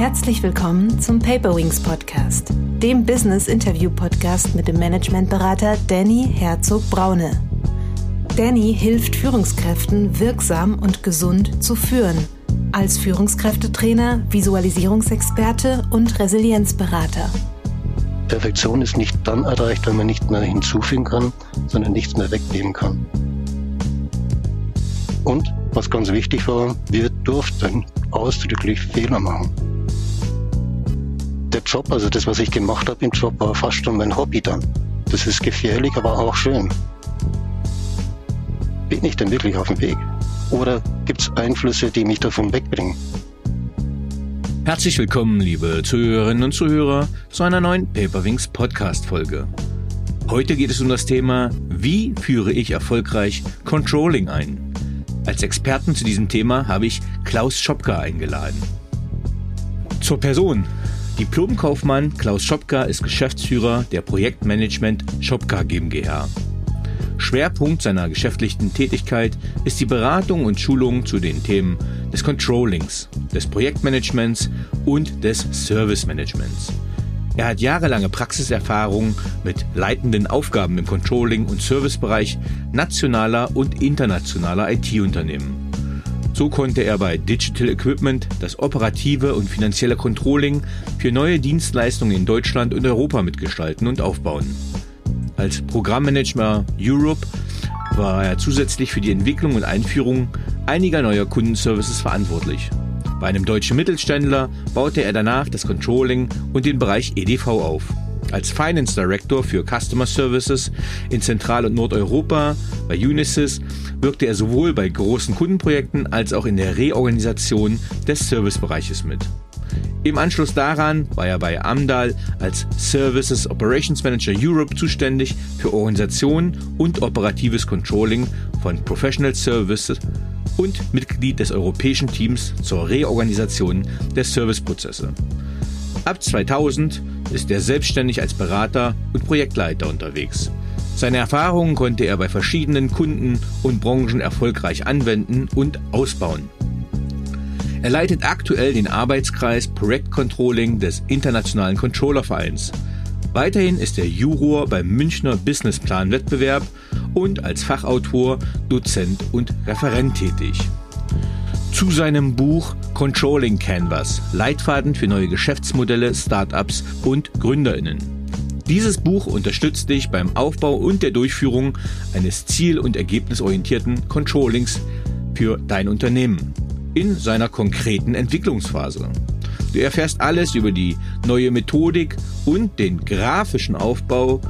Herzlich willkommen zum Paperwings Podcast, dem Business Interview Podcast mit dem Managementberater Danny Herzog Braune. Danny hilft Führungskräften wirksam und gesund zu führen. Als Führungskräftetrainer, Visualisierungsexperte und Resilienzberater. Perfektion ist nicht dann erreicht, wenn man nicht mehr hinzufügen kann, sondern nichts mehr wegnehmen kann. Und, was ganz wichtig war, wir durften ausdrücklich Fehler machen. Der Job, also das, was ich gemacht habe im Job, war fast schon mein Hobby dann. Das ist gefährlich, aber auch schön. Bin ich denn wirklich auf dem Weg? Oder gibt es Einflüsse, die mich davon wegbringen? Herzlich willkommen, liebe Zuhörerinnen und Zuhörer, zu einer neuen Paperwings Podcast-Folge. Heute geht es um das Thema, wie führe ich erfolgreich Controlling ein? Als Experten zu diesem Thema habe ich Klaus Schopka eingeladen. Zur Person. Diplomkaufmann Klaus Schopka ist Geschäftsführer der Projektmanagement Schopka GmbH. Schwerpunkt seiner geschäftlichen Tätigkeit ist die Beratung und Schulung zu den Themen des Controllings, des Projektmanagements und des Service Managements. Er hat jahrelange Praxiserfahrung mit leitenden Aufgaben im Controlling- und Servicebereich nationaler und internationaler IT-Unternehmen. So konnte er bei Digital Equipment das operative und finanzielle Controlling für neue Dienstleistungen in Deutschland und Europa mitgestalten und aufbauen. Als Programmmanager Europe war er zusätzlich für die Entwicklung und Einführung einiger neuer Kundenservices verantwortlich. Bei einem deutschen Mittelständler baute er danach das Controlling und den Bereich EDV auf. Als Finance Director für Customer Services in Zentral- und Nordeuropa bei Unisys wirkte er sowohl bei großen Kundenprojekten als auch in der Reorganisation des Servicebereiches mit. Im Anschluss daran war er bei Amdal als Services Operations Manager Europe zuständig für Organisation und operatives Controlling von Professional Services und Mitglied des europäischen Teams zur Reorganisation der Serviceprozesse. Ab 2000 ist er selbstständig als Berater und Projektleiter unterwegs. Seine Erfahrungen konnte er bei verschiedenen Kunden und Branchen erfolgreich anwenden und ausbauen. Er leitet aktuell den Arbeitskreis Projektcontrolling des Internationalen Controllervereins. Weiterhin ist er Juror beim Münchner Businessplan-Wettbewerb und als Fachautor, Dozent und Referent tätig zu seinem Buch Controlling Canvas, Leitfaden für neue Geschäftsmodelle, Startups und Gründerinnen. Dieses Buch unterstützt dich beim Aufbau und der Durchführung eines ziel- und ergebnisorientierten Controllings für dein Unternehmen in seiner konkreten Entwicklungsphase. Du erfährst alles über die neue Methodik und den grafischen Aufbau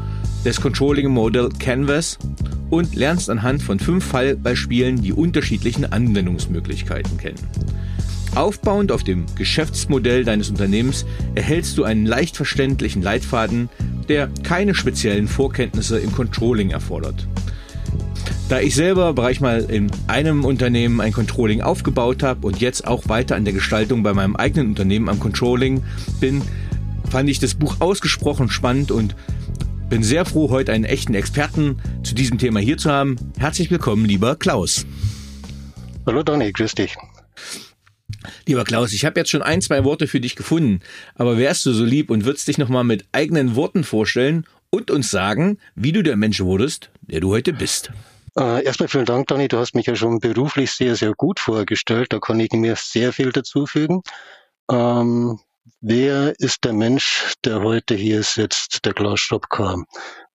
des Controlling Model Canvas und lernst anhand von fünf Fallbeispielen die unterschiedlichen Anwendungsmöglichkeiten kennen. Aufbauend auf dem Geschäftsmodell deines Unternehmens erhältst du einen leicht verständlichen Leitfaden, der keine speziellen Vorkenntnisse im Controlling erfordert. Da ich selber bereits mal in einem Unternehmen ein Controlling aufgebaut habe und jetzt auch weiter an der Gestaltung bei meinem eigenen Unternehmen am Controlling bin, fand ich das Buch ausgesprochen spannend und bin sehr froh, heute einen echten Experten zu diesem Thema hier zu haben. Herzlich willkommen, lieber Klaus. Hallo Donny, grüß dich. Lieber Klaus, ich habe jetzt schon ein, zwei Worte für dich gefunden, aber wärst du so lieb und würdest dich nochmal mit eigenen Worten vorstellen und uns sagen, wie du der Mensch wurdest, der du heute bist? Äh, erstmal vielen Dank, Donny. Du hast mich ja schon beruflich sehr, sehr gut vorgestellt. Da kann ich mir sehr viel dazufügen. Ähm, Wer ist der Mensch, der heute hier sitzt, der Klaus Stopka?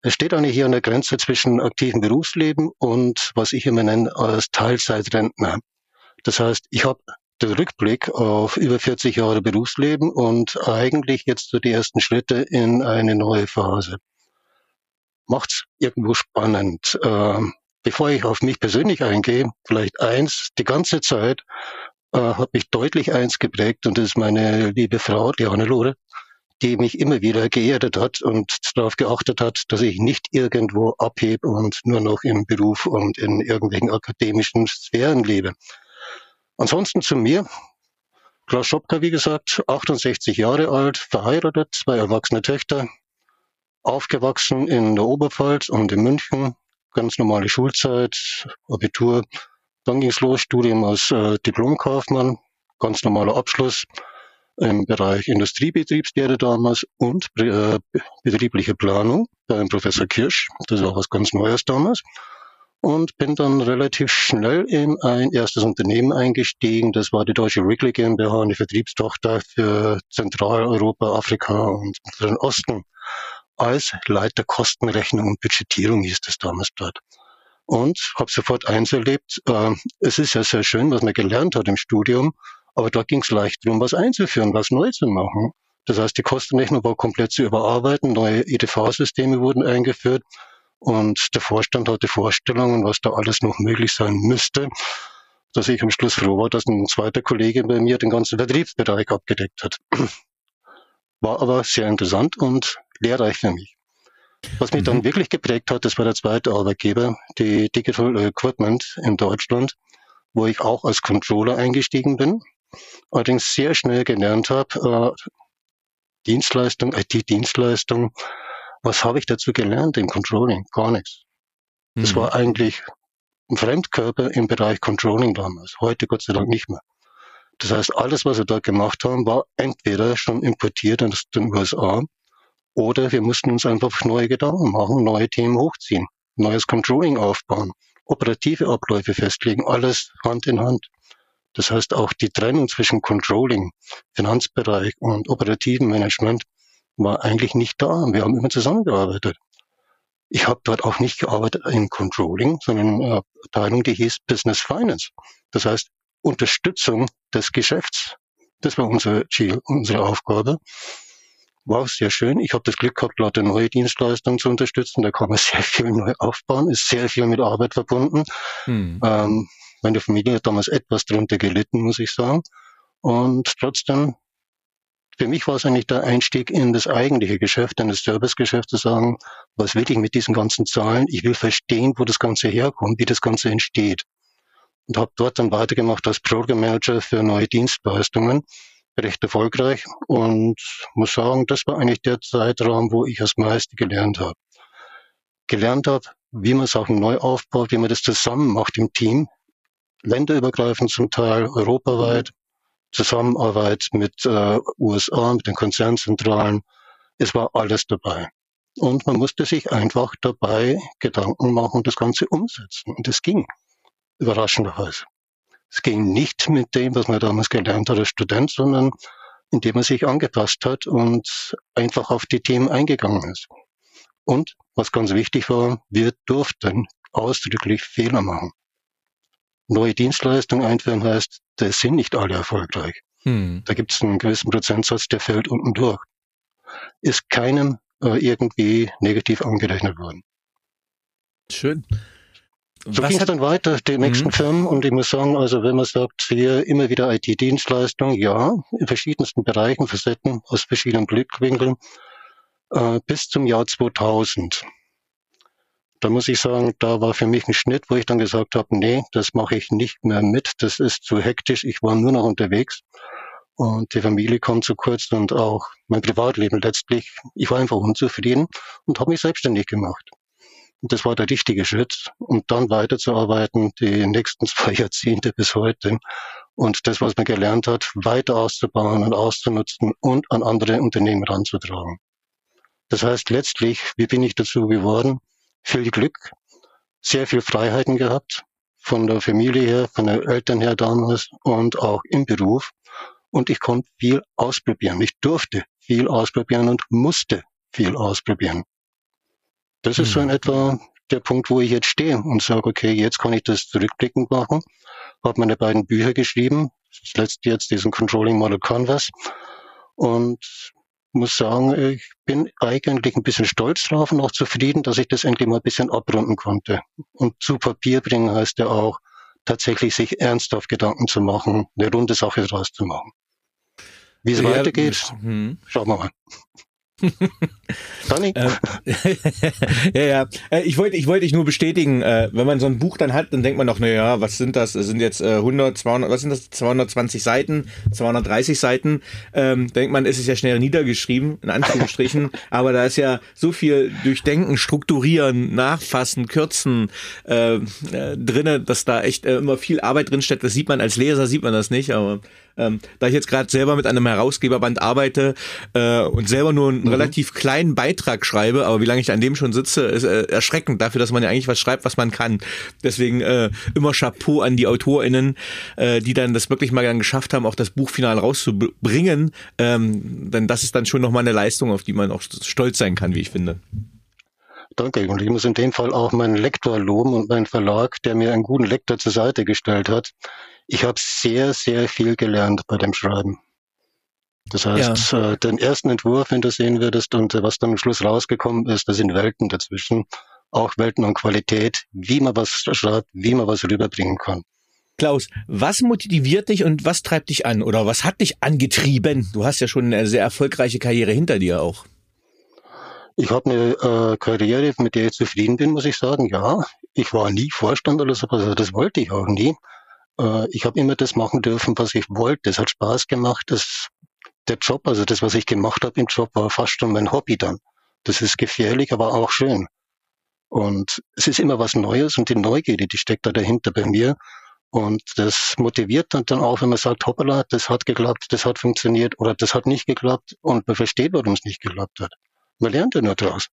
Er steht eigentlich hier an der Grenze zwischen aktivem Berufsleben und was ich immer nenne als Teilzeitrentner. Das heißt, ich habe den Rückblick auf über 40 Jahre Berufsleben und eigentlich jetzt so die ersten Schritte in eine neue Phase. Macht's irgendwo spannend. Ähm, bevor ich auf mich persönlich eingehe, vielleicht eins, die ganze Zeit äh, hat mich deutlich eins geprägt und das ist meine liebe Frau, die Hannelore, die mich immer wieder geerdet hat und darauf geachtet hat, dass ich nicht irgendwo abhebe und nur noch im Beruf und in irgendwelchen akademischen Sphären lebe. Ansonsten zu mir. Klaus Schopka, wie gesagt, 68 Jahre alt, verheiratet, zwei erwachsene Töchter, aufgewachsen in der Oberpfalz und in München, ganz normale Schulzeit, Abitur, dann ging es los, Studium als äh, Diplomkaufmann, ganz normaler Abschluss. im Bereich Industriebetriebslehre damals und äh, betriebliche Planung beim Professor Kirsch. Das war was ganz Neues damals. Und bin dann relativ schnell in ein erstes Unternehmen eingestiegen. Das war die Deutsche Wrigley GmbH, eine Vertriebstochter für Zentraleuropa, Afrika und den Osten. Als Leiter Kostenrechnung und Budgetierung hieß das damals dort und habe sofort eins erlebt. Äh, es ist ja sehr schön, was man gelernt hat im Studium, aber da ging es leicht darum, was einzuführen, was neu zu machen. Das heißt, die Kostenrechnung war komplett zu überarbeiten, neue EDV-Systeme wurden eingeführt und der Vorstand hatte Vorstellungen, was da alles noch möglich sein müsste, dass ich am Schluss froh war, dass ein zweiter Kollege bei mir den ganzen Vertriebsbereich abgedeckt hat. War aber sehr interessant und lehrreich für mich. Was mich mhm. dann wirklich geprägt hat, das war der zweite Arbeitgeber, die Digital Equipment in Deutschland, wo ich auch als Controller eingestiegen bin allerdings sehr schnell gelernt habe, äh, Dienstleistung, IT-Dienstleistung, was habe ich dazu gelernt im Controlling? Gar nichts. Mhm. Das war eigentlich ein Fremdkörper im Bereich Controlling damals. Heute Gott sei Dank nicht mehr. Das heißt, alles, was wir da gemacht haben, war entweder schon importiert aus den USA oder wir mussten uns einfach neue Gedanken machen, neue Themen hochziehen, neues Controlling aufbauen, operative Abläufe festlegen, alles Hand in Hand. Das heißt, auch die Trennung zwischen Controlling, Finanzbereich und operativen Management war eigentlich nicht da. Wir haben immer zusammengearbeitet. Ich habe dort auch nicht gearbeitet in Controlling, sondern in einer Abteilung, die hieß Business Finance. Das heißt, Unterstützung des Geschäfts. Das war unser Ziel, unsere Aufgabe. War auch sehr schön. Ich habe das Glück gehabt, lauter neue Dienstleistungen zu unterstützen. Da kann man sehr viel neu aufbauen, ist sehr viel mit Arbeit verbunden. Hm. Ähm, meine Familie hat damals etwas drunter gelitten, muss ich sagen. Und trotzdem, für mich war es eigentlich der Einstieg in das eigentliche Geschäft, in das Servicegeschäft zu sagen, was will ich mit diesen ganzen Zahlen? Ich will verstehen, wo das Ganze herkommt, wie das Ganze entsteht. Und habe dort dann weitergemacht als Program Manager für neue Dienstleistungen, recht erfolgreich und muss sagen, das war eigentlich der Zeitraum, wo ich das meiste gelernt habe. Gelernt habe, wie man Sachen neu aufbaut, wie man das zusammen macht im Team, länderübergreifend zum Teil, europaweit, Zusammenarbeit mit äh, USA, mit den Konzernzentralen. Es war alles dabei. Und man musste sich einfach dabei Gedanken machen und das Ganze umsetzen. Und es ging, überraschenderweise. Es ging nicht mit dem, was man damals gelernt hat als Student, sondern indem man sich angepasst hat und einfach auf die Themen eingegangen ist. Und was ganz wichtig war, wir durften ausdrücklich Fehler machen neue Dienstleistungen einführen heißt, da sind nicht alle erfolgreich. Hm. Da gibt es einen gewissen Prozentsatz, der fällt unten durch. Ist keinem äh, irgendwie negativ angerechnet worden. Schön. So ging es dann weiter, die nächsten mhm. Firmen. Und ich muss sagen, also wenn man sagt, hier immer wieder IT-Dienstleistung, ja, in verschiedensten Bereichen, Facetten, aus verschiedenen Blickwinkeln, äh, bis zum Jahr 2000 da muss ich sagen, da war für mich ein Schnitt, wo ich dann gesagt habe, nee, das mache ich nicht mehr mit, das ist zu hektisch, ich war nur noch unterwegs und die Familie kam zu kurz und auch mein Privatleben letztlich. Ich war einfach unzufrieden und habe mich selbstständig gemacht. Und das war der richtige Schritt, um dann weiterzuarbeiten, die nächsten zwei Jahrzehnte bis heute. Und das, was man gelernt hat, weiter auszubauen und auszunutzen und an andere Unternehmen ranzutragen. Das heißt letztlich, wie bin ich dazu geworden? viel Glück, sehr viel Freiheiten gehabt, von der Familie her, von den Eltern her damals und auch im Beruf. Und ich konnte viel ausprobieren. Ich durfte viel ausprobieren und musste viel ausprobieren. Das ist so in hm. etwa der Punkt, wo ich jetzt stehe und sage, okay, jetzt kann ich das zurückblickend machen. Habe meine beiden Bücher geschrieben. Das letzte jetzt diesen Controlling Model Canvas. Und muss sagen, ich bin eigentlich ein bisschen stolz drauf und auch zufrieden, dass ich das endlich mal ein bisschen abrunden konnte. Und zu Papier bringen heißt ja auch, tatsächlich sich ernsthaft Gedanken zu machen, eine runde Sache draus zu machen. Wie es ja, weitergeht, hm. schauen wir mal. Tony? Ähm, ja, ja. Äh, ich wollte, ich wollte dich nur bestätigen, äh, wenn man so ein Buch dann hat, dann denkt man doch, na ja, was sind das? Das sind jetzt 100, 200, was sind das? 220 Seiten, 230 Seiten. Ähm, denkt man, ist es ja schnell niedergeschrieben, in Anführungsstrichen. aber da ist ja so viel durchdenken, strukturieren, nachfassen, kürzen äh, äh, drinne, dass da echt äh, immer viel Arbeit drinsteckt. Das sieht man als Leser, sieht man das nicht, aber ähm, da ich jetzt gerade selber mit einem Herausgeberband arbeite äh, und selber nur einen mhm. relativ kleinen Beitrag schreibe, aber wie lange ich an dem schon sitze, ist äh, erschreckend dafür, dass man ja eigentlich was schreibt, was man kann. Deswegen äh, immer Chapeau an die AutorInnen, äh, die dann das wirklich mal dann geschafft haben, auch das Buchfinal rauszubringen. Ähm, denn das ist dann schon nochmal eine Leistung, auf die man auch stolz sein kann, wie ich finde. Danke. Und ich muss in dem Fall auch meinen Lektor loben und meinen Verlag, der mir einen guten Lektor zur Seite gestellt hat ich habe sehr, sehr viel gelernt bei dem Schreiben. Das heißt, ja. äh, den ersten Entwurf, wenn du sehen würdest und äh, was dann am Schluss rausgekommen ist, da sind Welten dazwischen. Auch Welten an Qualität, wie man was schreibt, wie man was rüberbringen kann. Klaus, was motiviert dich und was treibt dich an oder was hat dich angetrieben? Du hast ja schon eine sehr erfolgreiche Karriere hinter dir auch. Ich habe eine äh, Karriere, mit der ich zufrieden bin, muss ich sagen. Ja, ich war nie Vorstand oder so, also das wollte ich auch nie. Äh, ich habe immer das machen dürfen, was ich wollte. Das hat Spaß gemacht. Das, der Job, also das, was ich gemacht habe im Job, war fast schon mein Hobby dann. Das ist gefährlich, aber auch schön. Und es ist immer was Neues und die Neugierde, die steckt da dahinter bei mir. Und das motiviert dann, dann auch, wenn man sagt, hoppala, das hat geklappt, das hat funktioniert oder das hat nicht geklappt und man versteht, warum es nicht geklappt hat. Man lernt ja nur daraus.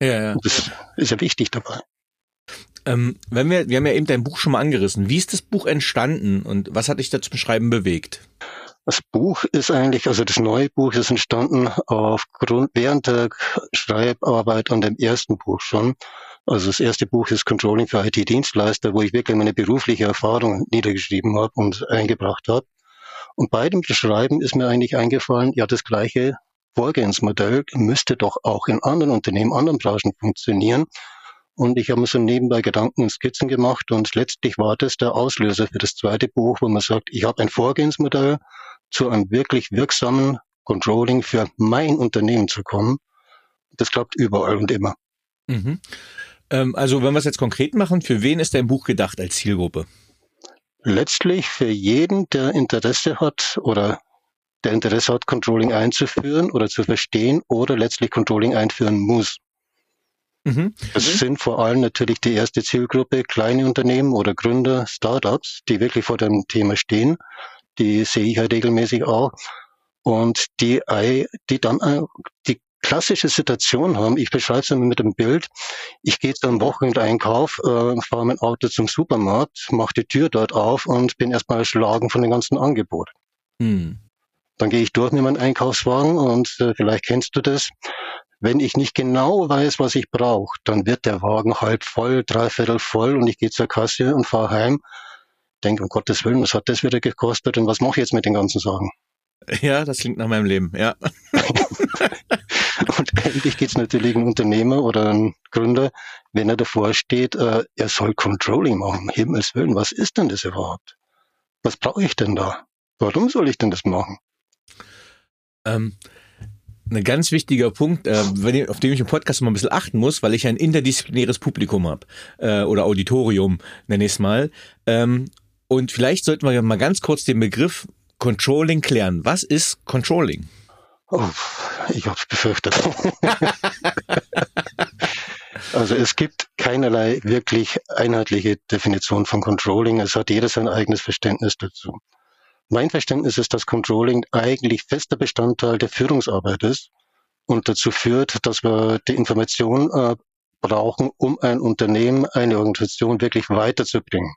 Ja, ja. Und das ist ja wichtig dabei. Ähm, wenn wir, wir haben ja eben dein Buch schon mal angerissen. Wie ist das Buch entstanden und was hat dich da zum Schreiben bewegt? Das Buch ist eigentlich, also das neue Buch ist entstanden aufgrund, während der Schreibarbeit an dem ersten Buch schon. Also das erste Buch ist Controlling für IT-Dienstleister, wo ich wirklich meine berufliche Erfahrung niedergeschrieben habe und eingebracht habe. Und bei dem Schreiben ist mir eigentlich eingefallen, ja, das gleiche Vorgehensmodell müsste doch auch in anderen Unternehmen, anderen Branchen funktionieren. Und ich habe mir so nebenbei Gedanken und Skizzen gemacht und letztlich war das der Auslöser für das zweite Buch, wo man sagt, ich habe ein Vorgehensmodell zu einem wirklich wirksamen Controlling für mein Unternehmen zu kommen. Das klappt überall und immer. Mhm. Ähm, also wenn wir es jetzt konkret machen, für wen ist dein Buch gedacht als Zielgruppe? Letztlich für jeden, der Interesse hat oder der Interesse hat, Controlling einzuführen oder zu verstehen oder letztlich Controlling einführen muss. Mhm. Das mhm. sind vor allem natürlich die erste Zielgruppe kleine Unternehmen oder Gründer, Startups, die wirklich vor dem Thema stehen. Die sehe ich halt regelmäßig auch. Und die, die dann die klassische Situation haben, ich beschreibe es immer mit dem Bild, ich gehe zu einem Wochenendeinkauf, äh, fahre mein Auto zum Supermarkt, mache die Tür dort auf und bin erstmal erschlagen von dem ganzen Angebot. Mhm. Dann gehe ich durch mit meinem Einkaufswagen und äh, vielleicht kennst du das. Wenn ich nicht genau weiß, was ich brauche, dann wird der Wagen halb voll, dreiviertel voll und ich gehe zur Kasse und fahre heim. Denke, um Gottes Willen, was hat das wieder gekostet und was mache ich jetzt mit den ganzen Sachen? Ja, das klingt nach meinem Leben, ja. und ähnlich geht es natürlich einem Unternehmer oder einem Gründer, wenn er davor steht, äh, er soll Controlling machen. Himmels Willen, was ist denn das überhaupt? Was brauche ich denn da? Warum soll ich denn das machen? Ähm, ein ganz wichtiger Punkt, äh, auf den ich im Podcast mal ein bisschen achten muss, weil ich ein interdisziplinäres Publikum habe äh, oder Auditorium, nenne ich es mal. Ähm, und vielleicht sollten wir mal ganz kurz den Begriff Controlling klären. Was ist Controlling? Oh, ich habe es befürchtet. also es gibt keinerlei wirklich einheitliche Definition von Controlling. Es hat jeder sein eigenes Verständnis dazu. Mein Verständnis ist, dass Controlling eigentlich fester Bestandteil der Führungsarbeit ist und dazu führt, dass wir die Information äh, brauchen, um ein Unternehmen, eine Organisation wirklich weiterzubringen.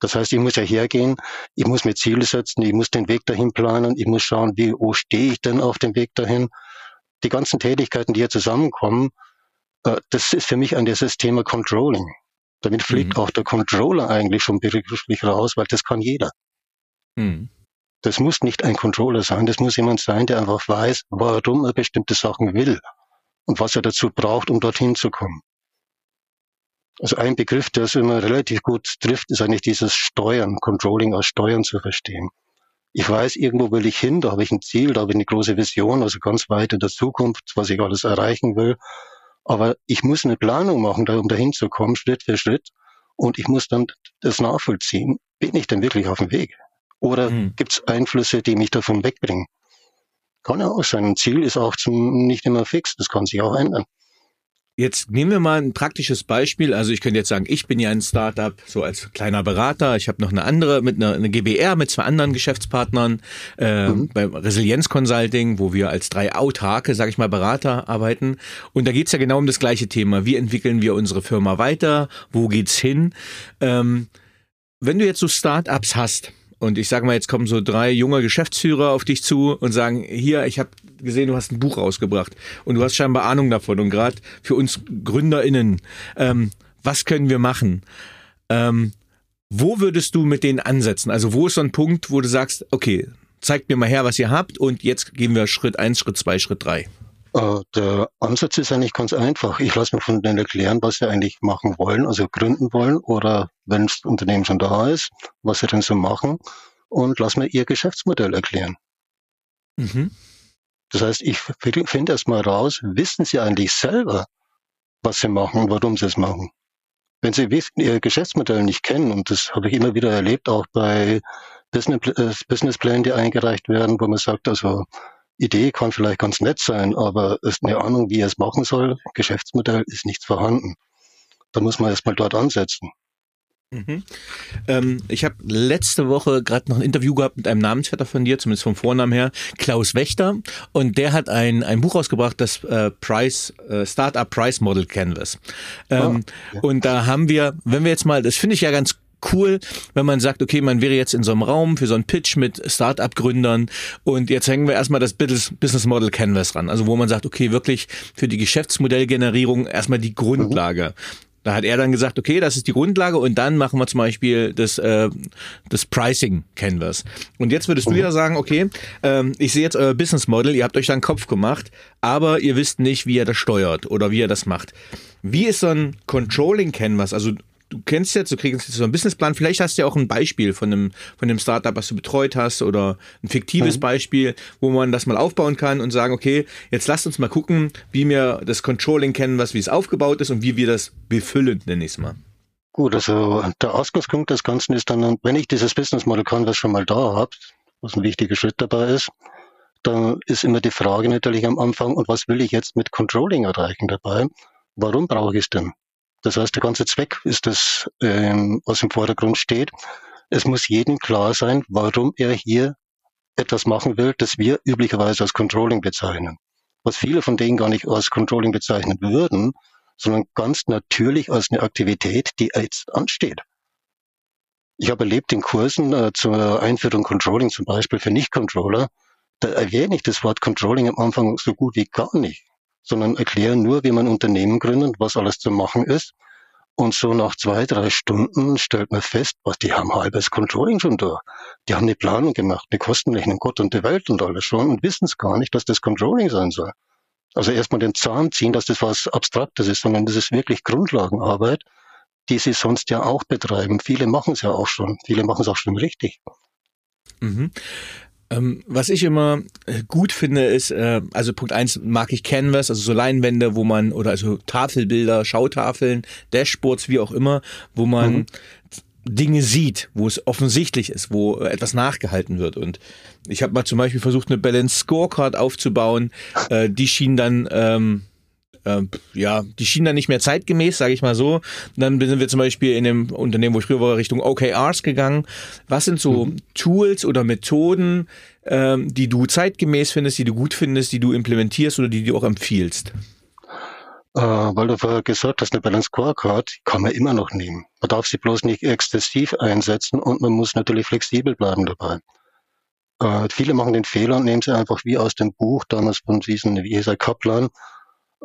Das heißt, ich muss ja hergehen, ich muss mir Ziele setzen, ich muss den Weg dahin planen, ich muss schauen, wie, wo stehe ich denn auf dem Weg dahin. Die ganzen Tätigkeiten, die hier zusammenkommen, äh, das ist für mich ein dieses Thema Controlling. Damit fliegt mhm. auch der Controller eigentlich schon beruflich raus, weil das kann jeder. Mhm. Das muss nicht ein Controller sein, das muss jemand sein, der einfach weiß, warum er bestimmte Sachen will und was er dazu braucht, um dorthin zu kommen. Also ein Begriff, der es immer relativ gut trifft, ist eigentlich dieses Steuern, Controlling als Steuern zu verstehen. Ich weiß, irgendwo will ich hin, da habe ich ein Ziel, da habe ich eine große Vision, also ganz weit in der Zukunft, was ich alles erreichen will. Aber ich muss eine Planung machen, um dahin zu kommen, Schritt für Schritt. Und ich muss dann das nachvollziehen. Bin ich denn wirklich auf dem Weg? Oder mhm. gibt es Einflüsse, die mich davon wegbringen? Kann ja auch sein. Ein Ziel ist auch zum, nicht immer fix. Das kann sich auch ändern. Jetzt nehmen wir mal ein praktisches Beispiel. Also ich könnte jetzt sagen, ich bin ja ein Startup, so als kleiner Berater. Ich habe noch eine andere mit einer eine GBR mit zwei anderen Geschäftspartnern äh, mhm. beim Resilienz Consulting, wo wir als drei autarke, sage ich mal, Berater arbeiten. Und da geht's ja genau um das gleiche Thema. Wie entwickeln wir unsere Firma weiter? Wo geht's hin? Ähm, wenn du jetzt so Startups hast, und ich sage mal, jetzt kommen so drei junge Geschäftsführer auf dich zu und sagen, hier, ich habe gesehen, du hast ein Buch rausgebracht und du hast scheinbar Ahnung davon. Und gerade für uns GründerInnen, ähm, was können wir machen? Ähm, wo würdest du mit denen ansetzen? Also wo ist so ein Punkt, wo du sagst, okay, zeigt mir mal her, was ihr habt und jetzt gehen wir Schritt eins, Schritt zwei, Schritt drei. Äh, der Ansatz ist eigentlich ganz einfach. Ich lasse mir von denen erklären, was sie eigentlich machen wollen, also gründen wollen oder wenn das Unternehmen schon da ist, was sie denn so machen und lass mir ihr Geschäftsmodell erklären. Mhm. Das heißt, ich finde erst mal raus, wissen sie eigentlich selber, was sie machen und warum sie es machen. Wenn sie ihr Geschäftsmodell nicht kennen, und das habe ich immer wieder erlebt, auch bei äh, Businessplänen, die eingereicht werden, wo man sagt, also Idee kann vielleicht ganz nett sein, aber ist eine Ahnung, wie er es machen soll, Geschäftsmodell ist nichts vorhanden. Da muss man erstmal dort ansetzen. Mhm. Ähm, ich habe letzte Woche gerade noch ein Interview gehabt mit einem Namensvetter von dir, zumindest vom Vornamen her, Klaus Wächter. Und der hat ein, ein Buch rausgebracht, das äh, Price, äh, Startup Price Model Canvas. Ähm, oh, ja. Und da haben wir, wenn wir jetzt mal, das finde ich ja ganz cool, wenn man sagt, okay, man wäre jetzt in so einem Raum für so einen Pitch mit Start-up-Gründern und jetzt hängen wir erstmal das Business Model Canvas ran. Also wo man sagt, okay, wirklich für die Geschäftsmodellgenerierung erstmal die Grundlage. Da hat er dann gesagt, okay, das ist die Grundlage und dann machen wir zum Beispiel das, äh, das Pricing Canvas. Und jetzt würdest du ja sagen, okay, ähm, ich sehe jetzt euer Business Model, ihr habt euch da einen Kopf gemacht, aber ihr wisst nicht, wie ihr das steuert oder wie ihr das macht. Wie ist so ein Controlling Canvas? Also du kennst jetzt, du kriegst jetzt so einen Businessplan, vielleicht hast du ja auch ein Beispiel von einem, von einem Startup, was du betreut hast oder ein fiktives mhm. Beispiel, wo man das mal aufbauen kann und sagen, okay, jetzt lasst uns mal gucken, wie wir das Controlling kennen, was, wie es aufgebaut ist und wie wir das befüllen, nenne ich es mal. Gut, also der Ausgangspunkt des Ganzen ist dann, wenn ich dieses Business Model Canvas schon mal da habe, was ein wichtiger Schritt dabei ist, dann ist immer die Frage natürlich am Anfang, und was will ich jetzt mit Controlling erreichen dabei? Warum brauche ich es denn? Das heißt, der ganze Zweck ist das, ähm, was im Vordergrund steht. Es muss jedem klar sein, warum er hier etwas machen will, das wir üblicherweise als Controlling bezeichnen. Was viele von denen gar nicht als Controlling bezeichnen würden, sondern ganz natürlich als eine Aktivität, die jetzt ansteht. Ich habe erlebt in Kursen äh, zur Einführung Controlling zum Beispiel für Nicht-Controller, da erwähne ich das Wort Controlling am Anfang so gut wie gar nicht sondern erklären nur, wie man Unternehmen gründet, was alles zu machen ist. Und so nach zwei, drei Stunden stellt man fest, was die haben halbes Controlling schon da. Die haben eine Planung gemacht, eine Kostenrechnung, Gott und die Welt und alles schon und wissen es gar nicht, dass das Controlling sein soll. Also erstmal den Zahn ziehen, dass das was Abstraktes ist, sondern das ist wirklich Grundlagenarbeit, die sie sonst ja auch betreiben. Viele machen es ja auch schon. Viele machen es auch schon richtig. Mhm. Ähm, was ich immer äh, gut finde, ist, äh, also Punkt eins mag ich Canvas, also so Leinwände, wo man, oder also Tafelbilder, Schautafeln, Dashboards, wie auch immer, wo man mhm. Dinge sieht, wo es offensichtlich ist, wo äh, etwas nachgehalten wird. Und ich habe mal zum Beispiel versucht, eine Balance Scorecard aufzubauen. Äh, die schien dann ähm, äh, ja, die schienen dann nicht mehr zeitgemäß, sage ich mal so. Dann sind wir zum Beispiel in dem Unternehmen, wo ich früher war, Richtung OKRs gegangen. Was sind so mhm. Tools oder Methoden, ähm, die du zeitgemäß findest, die du gut findest, die du implementierst oder die du auch empfiehlst? Äh, weil du vorher gesagt hast, eine Balance Scorecard kann man immer noch nehmen. Man darf sie bloß nicht exzessiv einsetzen und man muss natürlich flexibel bleiben dabei. Äh, viele machen den Fehler und nehmen sie einfach wie aus dem Buch damals von diesen, wie hieß er, Kaplan,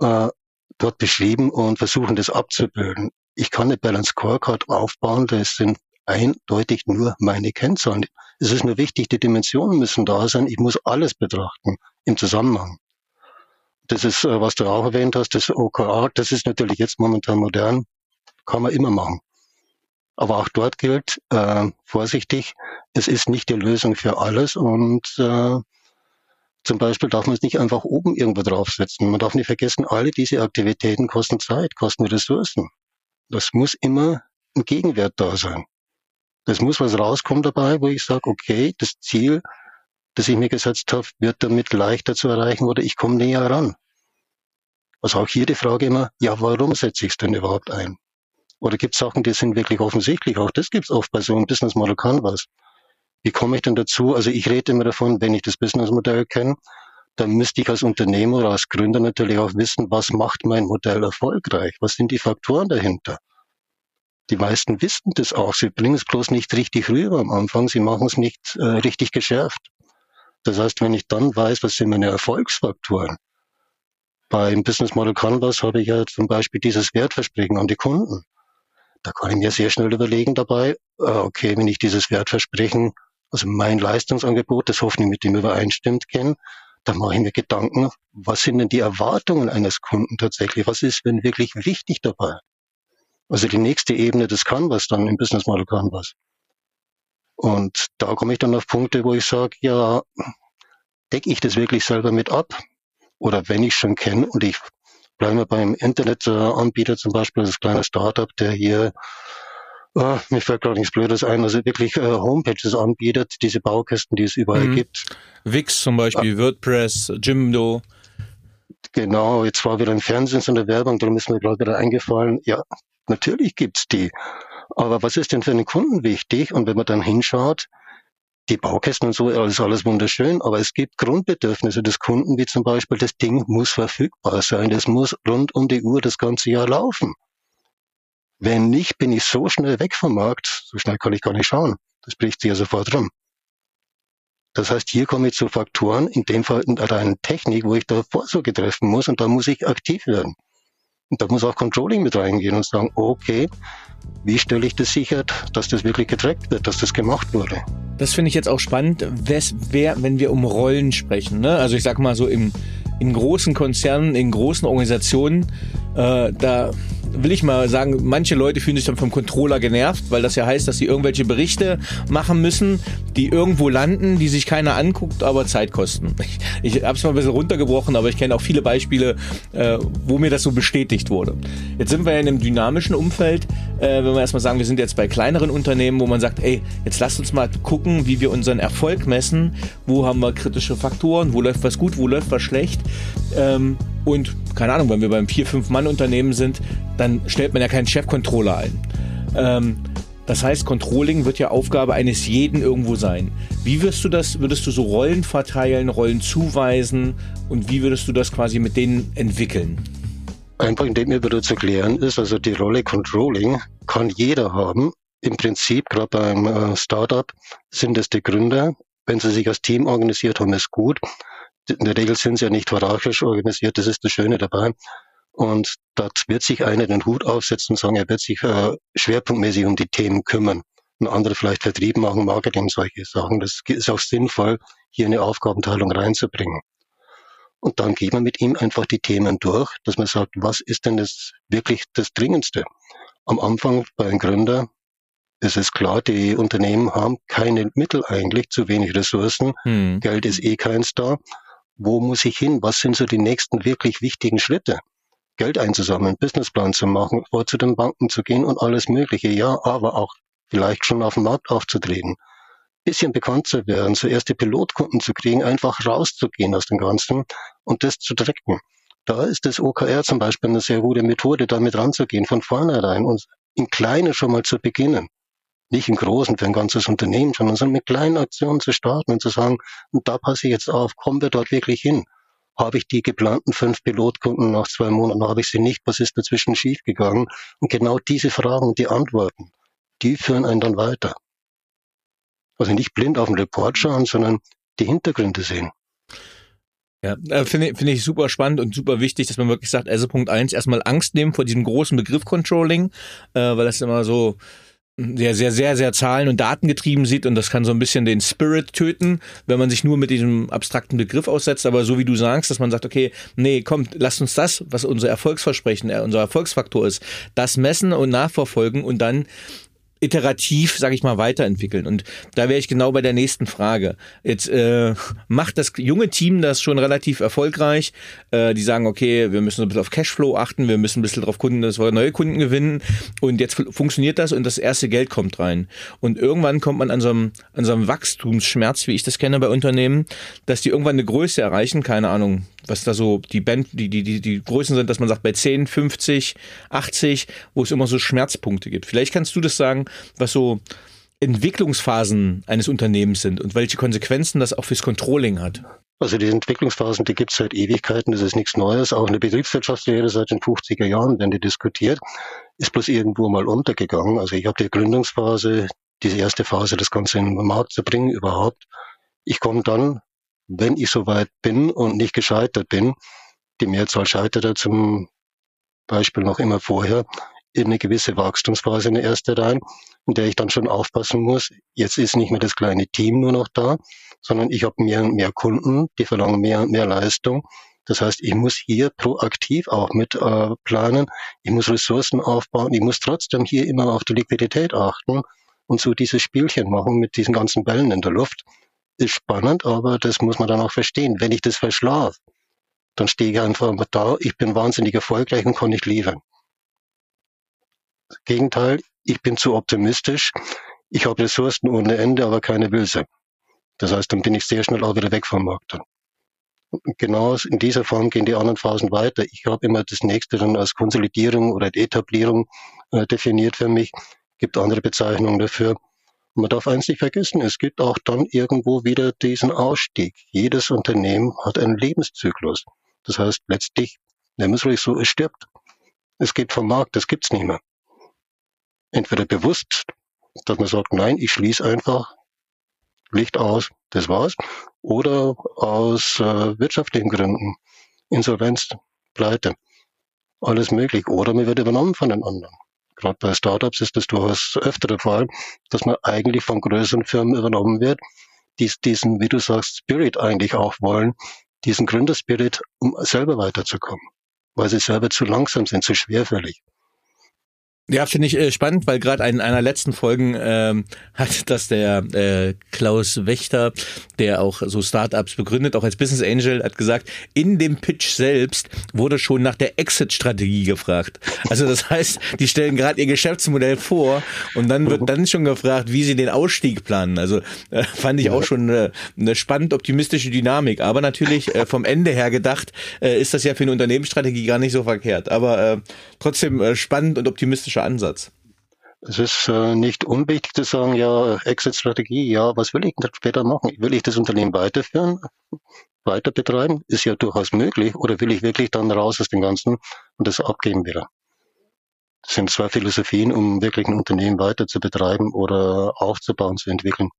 äh, dort beschrieben und versuchen das abzubilden. Ich kann eine Balance Scorecard aufbauen, das sind eindeutig nur meine Kennzahlen. Es ist mir wichtig, die Dimensionen müssen da sein. Ich muss alles betrachten im Zusammenhang. Das ist, äh, was du auch erwähnt hast, das OKR, das ist natürlich jetzt momentan modern, kann man immer machen. Aber auch dort gilt, äh, vorsichtig, es ist nicht die Lösung für alles und äh, zum Beispiel darf man es nicht einfach oben irgendwo draufsetzen. Man darf nicht vergessen, alle diese Aktivitäten kosten Zeit, kosten Ressourcen. Das muss immer ein Gegenwert da sein. Das muss was rauskommen dabei, wo ich sage, okay, das Ziel, das ich mir gesetzt habe, wird damit leichter zu erreichen oder ich komme näher ran. Also auch hier die Frage immer, ja, warum setze ich es denn überhaupt ein? Oder gibt es Sachen, die sind wirklich offensichtlich? Auch das gibt es oft bei so einem Business Model Canvas. Wie komme ich denn dazu? Also ich rede immer davon, wenn ich das Businessmodell kenne, dann müsste ich als Unternehmer oder als Gründer natürlich auch wissen, was macht mein Modell erfolgreich? Was sind die Faktoren dahinter? Die meisten wissen das auch. Sie bringen es bloß nicht richtig rüber am Anfang. Sie machen es nicht äh, richtig geschärft. Das heißt, wenn ich dann weiß, was sind meine Erfolgsfaktoren, beim Business Model Canvas habe ich ja zum Beispiel dieses Wertversprechen an die Kunden. Da kann ich mir sehr schnell überlegen dabei, äh, okay, wenn ich dieses Wertversprechen, also mein Leistungsangebot, das hoffentlich mit dem übereinstimmt, kenne, dann mache ich mir Gedanken, was sind denn die Erwartungen eines Kunden tatsächlich? Was ist denn wirklich wichtig dabei? Also die nächste Ebene des Canvas dann im Business Model Canvas. Und da komme ich dann auf Punkte, wo ich sage, ja, decke ich das wirklich selber mit ab? Oder wenn ich schon kenne und ich bleibe beim Internetanbieter zum Beispiel, das kleine Startup, der hier Oh, mir fällt gerade nichts Blödes ein. Also wirklich äh, Homepages anbietet, diese Baukästen, die es überall mhm. gibt. Wix zum Beispiel, ah. WordPress, Jimdo. Genau, jetzt war wieder im Fernsehen so eine Werbung, darum ist mir gerade wieder eingefallen. Ja, natürlich gibt's die. Aber was ist denn für einen Kunden wichtig? Und wenn man dann hinschaut, die Baukästen und so, ist alles wunderschön, aber es gibt Grundbedürfnisse des Kunden, wie zum Beispiel, das Ding muss verfügbar sein, das muss rund um die Uhr das ganze Jahr laufen. Wenn nicht, bin ich so schnell weg vom Markt, so schnell kann ich gar nicht schauen. Das bricht sich ja sofort rum. Das heißt, hier komme ich zu Faktoren, in dem Fall in einer Technik, wo ich da Vorsorge treffen muss und da muss ich aktiv werden. Und da muss auch Controlling mit reingehen und sagen, okay, wie stelle ich das sicher, dass das wirklich getrackt wird, dass das gemacht wurde? Das finde ich jetzt auch spannend, wer, wenn wir um Rollen sprechen. Ne? Also ich sag mal so im, in großen Konzernen, in großen Organisationen, äh, da will ich mal sagen, manche Leute fühlen sich dann vom Controller genervt, weil das ja heißt, dass sie irgendwelche Berichte machen müssen, die irgendwo landen, die sich keiner anguckt, aber Zeit kosten. Ich, ich habe es mal ein bisschen runtergebrochen, aber ich kenne auch viele Beispiele, äh, wo mir das so bestätigt wurde. Jetzt sind wir ja in einem dynamischen Umfeld, äh, wenn wir erstmal sagen, wir sind jetzt bei kleineren Unternehmen, wo man sagt, ey, jetzt lasst uns mal gucken, wie wir unseren Erfolg messen, wo haben wir kritische Faktoren, wo läuft was gut, wo läuft was schlecht. Ähm, und keine Ahnung, wenn wir beim 4-5-Mann-Unternehmen sind, dann stellt man ja keinen Chefcontroller ein. Ähm, das heißt, Controlling wird ja Aufgabe eines jeden irgendwo sein. Wie wirst du das, würdest du so Rollen verteilen, Rollen zuweisen und wie würdest du das quasi mit denen entwickeln? Einfach indem mir wieder zu klären ist, also die Rolle Controlling kann jeder haben. Im Prinzip, gerade beim äh, Startup, sind es die Gründer. Wenn sie sich als Team organisiert haben, ist gut in der Regel sind sie ja nicht hierarchisch organisiert, das ist das Schöne dabei. Und dort wird sich einer den Hut aufsetzen und sagen, er wird sich äh, schwerpunktmäßig um die Themen kümmern. Und andere vielleicht Vertrieb machen, Marketing, solche Sachen. Das ist auch sinnvoll, hier eine Aufgabenteilung reinzubringen. Und dann geht man mit ihm einfach die Themen durch, dass man sagt, was ist denn das wirklich das Dringendste? Am Anfang bei einem Gründer ist es klar, die Unternehmen haben keine Mittel eigentlich, zu wenig Ressourcen, hm. Geld ist eh keins da wo muss ich hin? Was sind so die nächsten wirklich wichtigen Schritte? Geld einzusammeln, Businessplan zu machen, vor zu den Banken zu gehen und alles Mögliche. Ja, aber auch vielleicht schon auf dem Markt aufzutreten. Bisschen bekannt zu werden, so erste Pilotkunden zu kriegen, einfach rauszugehen aus dem Ganzen und das zu tracken. Da ist das OKR zum Beispiel eine sehr gute Methode, damit ranzugehen, von vornherein und in Kleinen schon mal zu beginnen nicht im Großen für ein ganzes Unternehmen, sondern mit kleinen Aktionen zu starten und zu sagen, und da passe ich jetzt auf, kommen wir dort wirklich hin? Habe ich die geplanten fünf Pilotkunden nach zwei Monaten, habe ich sie nicht, was ist dazwischen schiefgegangen? Und genau diese Fragen, die Antworten, die führen einen dann weiter. Also nicht blind auf den Report schauen, sondern die Hintergründe sehen. Ja, äh, finde find ich super spannend und super wichtig, dass man wirklich sagt, also Punkt eins, erstmal Angst nehmen vor diesem großen Begriff Controlling, äh, weil das immer so, sehr, sehr, sehr, sehr zahlen- und datengetrieben sieht und das kann so ein bisschen den Spirit töten, wenn man sich nur mit diesem abstrakten Begriff aussetzt. Aber so wie du sagst, dass man sagt, okay, nee, kommt, lasst uns das, was unser Erfolgsversprechen, äh, unser Erfolgsfaktor ist, das messen und nachverfolgen und dann iterativ, sage ich mal, weiterentwickeln. Und da wäre ich genau bei der nächsten Frage. Jetzt äh, macht das junge Team das schon relativ erfolgreich. Äh, die sagen, okay, wir müssen ein bisschen auf Cashflow achten, wir müssen ein bisschen darauf kunden, dass wir neue Kunden gewinnen. Und jetzt funktioniert das und das erste Geld kommt rein. Und irgendwann kommt man an so einem, an so einem Wachstumsschmerz, wie ich das kenne bei Unternehmen, dass die irgendwann eine Größe erreichen, keine Ahnung, was da so die Band, die, die, die, die Größen sind, dass man sagt, bei 10, 50, 80, wo es immer so Schmerzpunkte gibt. Vielleicht kannst du das sagen, was so Entwicklungsphasen eines Unternehmens sind und welche Konsequenzen das auch fürs Controlling hat. Also die Entwicklungsphasen, die gibt es seit Ewigkeiten, das ist nichts Neues. Auch eine Betriebswirtschaftslehre seit den 50er Jahren werden die diskutiert, ist bloß irgendwo mal untergegangen. Also ich habe die Gründungsphase, diese erste Phase, das Ganze in den Markt zu bringen überhaupt. Ich komme dann, wenn ich soweit bin und nicht gescheitert bin, die Mehrzahl scheitert zum Beispiel noch immer vorher, in eine gewisse Wachstumsphase, eine erste rein, in der ich dann schon aufpassen muss, jetzt ist nicht mehr das kleine Team nur noch da, sondern ich habe mehr und mehr Kunden, die verlangen mehr und mehr Leistung. Das heißt, ich muss hier proaktiv auch mit äh, planen, ich muss Ressourcen aufbauen, ich muss trotzdem hier immer auf die Liquidität achten und so dieses Spielchen machen mit diesen ganzen Bällen in der Luft. Ist spannend, aber das muss man dann auch verstehen. Wenn ich das verschlafe, dann stehe ich einfach da, ich bin wahnsinnig erfolgreich und kann nicht liefern. Gegenteil, ich bin zu optimistisch. Ich habe Ressourcen ohne Ende, aber keine Böse. Das heißt, dann bin ich sehr schnell auch wieder weg vom Markt. Dann. Genau in dieser Form gehen die anderen Phasen weiter. Ich habe immer das nächste dann als Konsolidierung oder Etablierung äh, definiert für mich. Gibt andere Bezeichnungen dafür. Und man darf eins nicht vergessen, es gibt auch dann irgendwo wieder diesen Ausstieg. Jedes Unternehmen hat einen Lebenszyklus. Das heißt, letztlich, es ruhig so, es stirbt. Es geht vom Markt, das gibt's nicht mehr entweder bewusst, dass man sagt, nein, ich schließe einfach Licht aus, das war's, oder aus äh, wirtschaftlichen Gründen, Insolvenz, Pleite, alles möglich. Oder man wird übernommen von den anderen. Gerade bei Startups ist das durchaus öfter der Fall, dass man eigentlich von größeren Firmen übernommen wird, die diesen, wie du sagst, Spirit eigentlich auch wollen, diesen Gründerspirit, um selber weiterzukommen, weil sie selber zu langsam sind, zu schwerfällig. Ja, finde ich äh, spannend, weil gerade in einer letzten Folgen ähm, hat das der äh, Klaus Wächter, der auch so Startups begründet, auch als Business Angel, hat gesagt, in dem Pitch selbst wurde schon nach der Exit-Strategie gefragt. Also das heißt, die stellen gerade ihr Geschäftsmodell vor und dann wird dann schon gefragt, wie sie den Ausstieg planen. Also äh, fand ich auch schon eine, eine spannend optimistische Dynamik. Aber natürlich äh, vom Ende her gedacht, äh, ist das ja für eine Unternehmensstrategie gar nicht so verkehrt. Aber äh, trotzdem äh, spannend und optimistisch strategischer Ansatz. Es ist äh, nicht unwichtig zu sagen, ja, Exit-Strategie, ja, was will ich denn später machen? Will ich das Unternehmen weiterführen, weiter betreiben? Ist ja durchaus möglich. Oder will ich wirklich dann raus aus dem Ganzen und das abgeben wieder? Das sind zwei Philosophien, um wirklich ein Unternehmen weiter zu betreiben oder aufzubauen, zu entwickeln.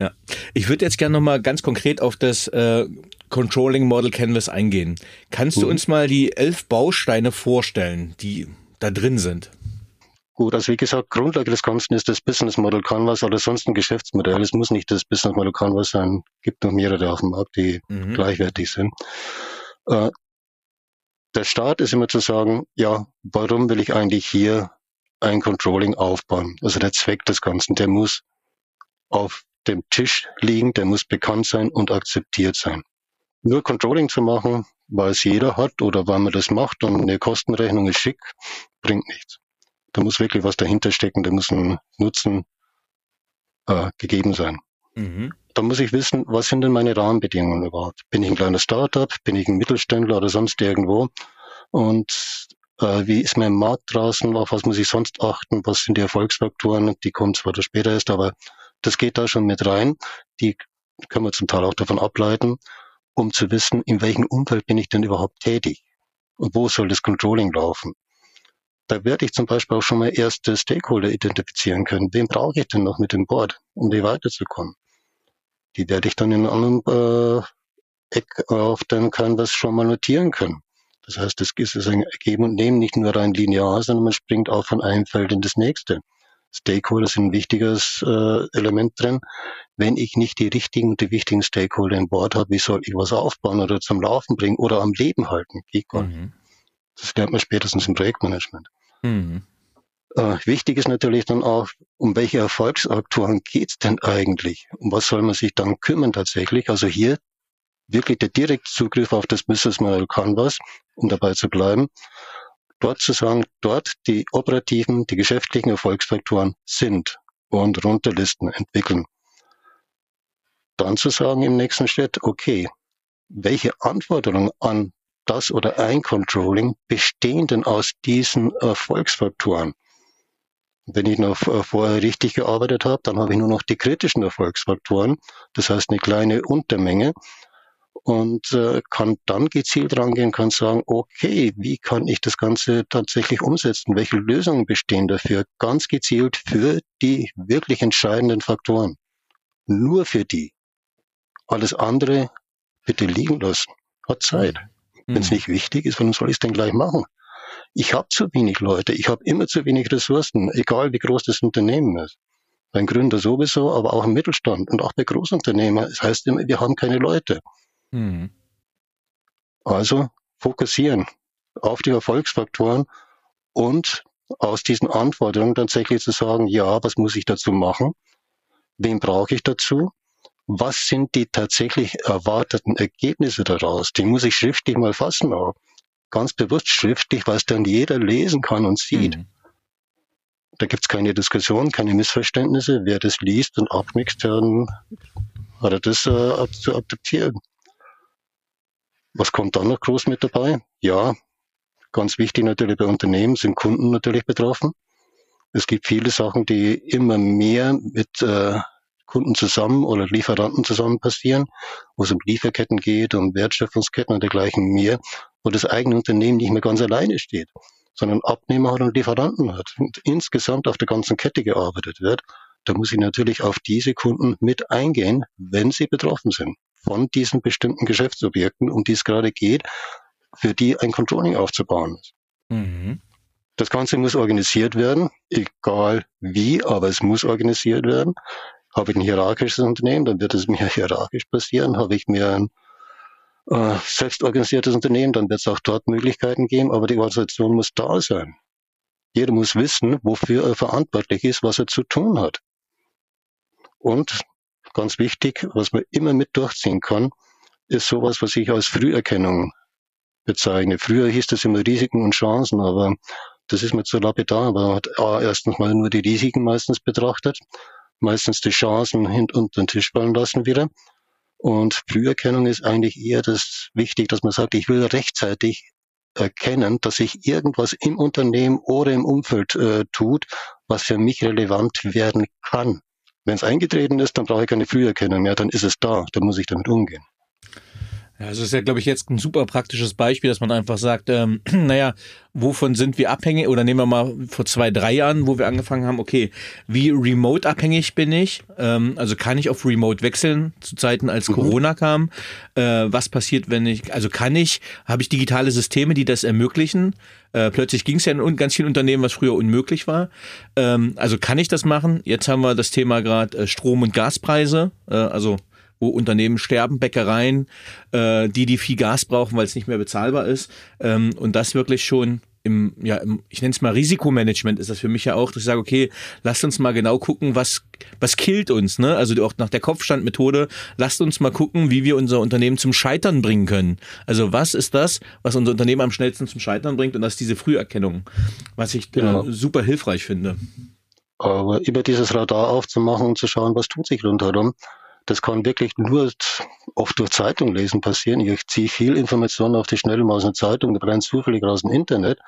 Ja, ich würde jetzt gerne nochmal ganz konkret auf das äh, Controlling Model Canvas eingehen. Kannst du mhm. uns mal die elf Bausteine vorstellen, die da drin sind? Gut, also wie gesagt, Grundlage des Ganzen ist das Business Model Canvas oder sonst ein Geschäftsmodell. Es muss nicht das Business Model Canvas sein. Es gibt noch mehrere auf dem Markt, die mhm. gleichwertig sind. Äh, der Start ist immer zu sagen, ja, warum will ich eigentlich hier ein Controlling aufbauen? Also der Zweck des Ganzen, der muss auf dem Tisch liegen, der muss bekannt sein und akzeptiert sein. Nur Controlling zu machen, weil es jeder hat oder weil man das macht und eine Kostenrechnung ist schick, bringt nichts. Da muss wirklich was dahinter stecken, da muss ein Nutzen äh, gegeben sein. Mhm. Da muss ich wissen, was sind denn meine Rahmenbedingungen überhaupt? Bin ich ein kleiner Startup? Bin ich ein Mittelständler oder sonst irgendwo? Und äh, wie ist mein Markt draußen? Auf was muss ich sonst achten? Was sind die Erfolgsfaktoren? Die kommen zwar später erst, aber das geht da schon mit rein. Die können wir zum Teil auch davon ableiten um zu wissen, in welchem Umfeld bin ich denn überhaupt tätig und wo soll das Controlling laufen. Da werde ich zum Beispiel auch schon mal erste Stakeholder identifizieren können. Wen brauche ich denn noch mit dem Board, um hier weiterzukommen? Die werde ich dann in einem anderen äh, Eck auf dem Canvas schon mal notieren können. Das heißt, es ist ein Geben und Nehmen nicht nur rein linear, sondern man springt auch von einem Feld in das nächste. Stakeholder sind ein wichtiges äh, Element drin. Wenn ich nicht die richtigen und die wichtigen Stakeholder in Bord habe, wie soll ich was aufbauen oder zum Laufen bringen oder am Leben halten? Geht gar nicht. Mhm. Das lernt man spätestens im Projektmanagement. Mhm. Äh, wichtig ist natürlich dann auch, um welche Erfolgsaktoren geht's denn eigentlich? Um was soll man sich dann kümmern tatsächlich? Also hier wirklich der direkte Zugriff auf das Business Model Canvas, um dabei zu bleiben. Dort zu sagen, dort die operativen, die geschäftlichen Erfolgsfaktoren sind und runterlisten, entwickeln. Dann zu sagen im nächsten Schritt, okay, welche Anforderungen an das oder ein Controlling bestehen denn aus diesen Erfolgsfaktoren? Wenn ich noch vorher richtig gearbeitet habe, dann habe ich nur noch die kritischen Erfolgsfaktoren, das heißt eine kleine Untermenge und äh, kann dann gezielt rangehen, kann sagen, okay, wie kann ich das Ganze tatsächlich umsetzen? Welche Lösungen bestehen dafür? Ganz gezielt für die wirklich entscheidenden Faktoren. Nur für die. Alles andere bitte liegen lassen. Hat Zeit. Mhm. Wenn es nicht wichtig ist, warum soll ich es denn gleich machen? Ich habe zu wenig Leute, ich habe immer zu wenig Ressourcen, egal wie groß das Unternehmen ist. Beim Gründer sowieso, aber auch im Mittelstand und auch bei Großunternehmern. Das heißt immer, wir haben keine Leute. Mhm. Also fokussieren auf die Erfolgsfaktoren und aus diesen Anforderungen tatsächlich zu sagen, ja, was muss ich dazu machen? Wen brauche ich dazu? Was sind die tatsächlich erwarteten Ergebnisse daraus? Die muss ich schriftlich mal fassen auch. Ganz bewusst schriftlich, was dann jeder lesen kann und sieht. Mhm. Da gibt's keine Diskussion, keine Missverständnisse. Wer das liest und abmixt, dann hat er das äh, zu akzeptieren. Was kommt dann noch groß mit dabei? Ja, ganz wichtig natürlich bei Unternehmen sind Kunden natürlich betroffen. Es gibt viele Sachen, die immer mehr mit äh, Kunden zusammen oder Lieferanten zusammen passieren, wo es um Lieferketten geht, um Wertschöpfungsketten und dergleichen mehr, wo das eigene Unternehmen nicht mehr ganz alleine steht, sondern Abnehmer hat und Lieferanten hat und insgesamt auf der ganzen Kette gearbeitet wird. Da muss ich natürlich auf diese Kunden mit eingehen, wenn sie betroffen sind von diesen bestimmten Geschäftsobjekten, um die es gerade geht, für die ein Controlling aufzubauen ist. Mhm. Das Ganze muss organisiert werden, egal wie, aber es muss organisiert werden. Habe ich ein hierarchisches Unternehmen, dann wird es mir hierarchisch passieren. Habe ich mir ein äh, selbstorganisiertes Unternehmen, dann wird es auch dort Möglichkeiten geben, aber die Organisation muss da sein. Jeder muss wissen, wofür er verantwortlich ist, was er zu tun hat. Und ganz wichtig, was man immer mit durchziehen kann, ist sowas, was ich als Früherkennung bezeichne. Früher hieß das immer Risiken und Chancen, aber das ist mir zu lapidar. Aber man hat erstens mal nur die Risiken meistens betrachtet, meistens die Chancen hinter unter den Tisch fallen lassen wieder. Und Früherkennung ist eigentlich eher das wichtig, dass man sagt, ich will rechtzeitig erkennen, dass sich irgendwas im Unternehmen oder im Umfeld äh, tut, was für mich relevant werden kann. Wenn es eingetreten ist, dann brauche ich keine Früherkennung mehr, dann ist es da, dann muss ich damit umgehen. Ja, das ist ja, glaube ich, jetzt ein super praktisches Beispiel, dass man einfach sagt, ähm, naja, wovon sind wir abhängig? Oder nehmen wir mal vor zwei, drei Jahren, wo wir angefangen haben, okay, wie remote abhängig bin ich? Ähm, also kann ich auf remote wechseln zu Zeiten, als mhm. Corona kam? Äh, was passiert, wenn ich, also kann ich, habe ich digitale Systeme, die das ermöglichen? Äh, plötzlich ging es ja in ganz vielen Unternehmen, was früher unmöglich war. Ähm, also kann ich das machen? Jetzt haben wir das Thema gerade äh, Strom- und Gaspreise. Äh, also wo Unternehmen sterben, Bäckereien, äh, die, die viel Gas brauchen, weil es nicht mehr bezahlbar ist. Ähm, und das wirklich schon im, ja, im, ich nenne es mal Risikomanagement ist das für mich ja auch, dass ich sage, okay, lasst uns mal genau gucken, was, was killt uns, ne? Also auch nach der Kopfstandmethode, lasst uns mal gucken, wie wir unser Unternehmen zum Scheitern bringen können. Also was ist das, was unser Unternehmen am schnellsten zum Scheitern bringt? Und das ist diese Früherkennung, was ich äh, genau. äh, super hilfreich finde. Aber über dieses Radar aufzumachen und zu schauen, was tut sich rundherum, das kann wirklich nur oft durch Zeitung lesen passieren. Ich ziehe viel Informationen auf die Schnelle mal aus einer Zeitung, brennt zufällig aus dem Internet.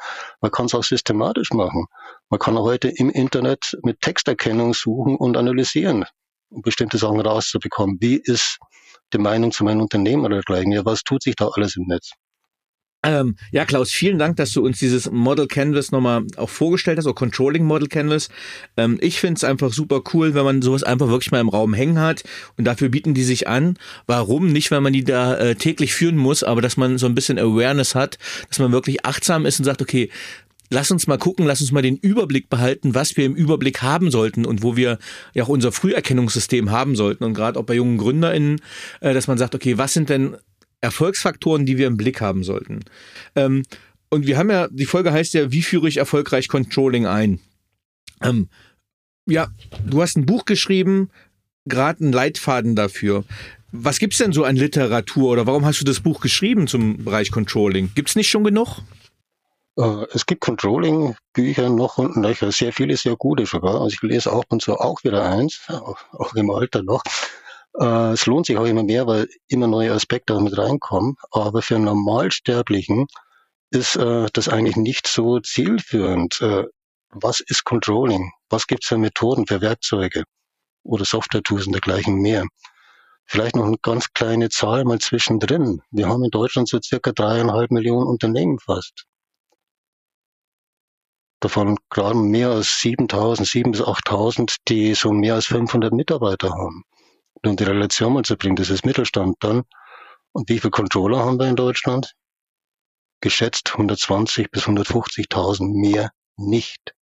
Man kann es auch systematisch machen. Man kann heute im Internet mit Texterkennung suchen und analysieren, um bestimmte Sachen rauszubekommen. Wie ist die Meinung zu meinem Unternehmen oder dergleichen? Ja, was tut sich da alles im Netz? Ähm, ja, Klaus, vielen Dank, dass du uns dieses Model Canvas nochmal auch vorgestellt hast, oder Controlling Model Canvas. Ähm, ich finde es einfach super cool, wenn man sowas einfach wirklich mal im Raum hängen hat und dafür bieten die sich an. Warum? Nicht, weil man die da äh, täglich führen muss, aber dass man so ein bisschen Awareness hat, dass man wirklich achtsam ist und sagt, okay, lass uns mal gucken, lass uns mal den Überblick behalten, was wir im Überblick haben sollten und wo wir ja auch unser Früherkennungssystem haben sollten. Und gerade auch bei jungen GründerInnen, äh, dass man sagt, okay, was sind denn Erfolgsfaktoren, die wir im Blick haben sollten. Ähm, und wir haben ja, die Folge heißt ja, wie führe ich erfolgreich Controlling ein? Ähm, ja, du hast ein Buch geschrieben, gerade einen Leitfaden dafür. Was gibt's denn so an Literatur oder warum hast du das Buch geschrieben zum Bereich Controlling? Gibt's nicht schon genug? Äh, es gibt Controlling-Bücher noch und sehr viele sehr gute sogar. Also ich lese auch und so auch wieder eins, auch im Alter noch. Äh, es lohnt sich auch immer mehr, weil immer neue Aspekte auch mit reinkommen. Aber für einen Normalsterblichen ist äh, das eigentlich nicht so zielführend. was ist Controlling? Was gibt es für Methoden, für Werkzeuge oder Software-Tools und dergleichen mehr? Vielleicht noch eine ganz kleine Zahl mal zwischendrin. Wir haben in Deutschland so circa dreieinhalb Millionen Unternehmen fast. Davon gerade mehr als 7000, 7 bis 8000, die so mehr als 500 Mitarbeiter haben. Um die Relation mal zu bringen, das ist Mittelstand dann. Und wie viele Controller haben wir in Deutschland? Geschätzt 120 bis 150.000 mehr nicht.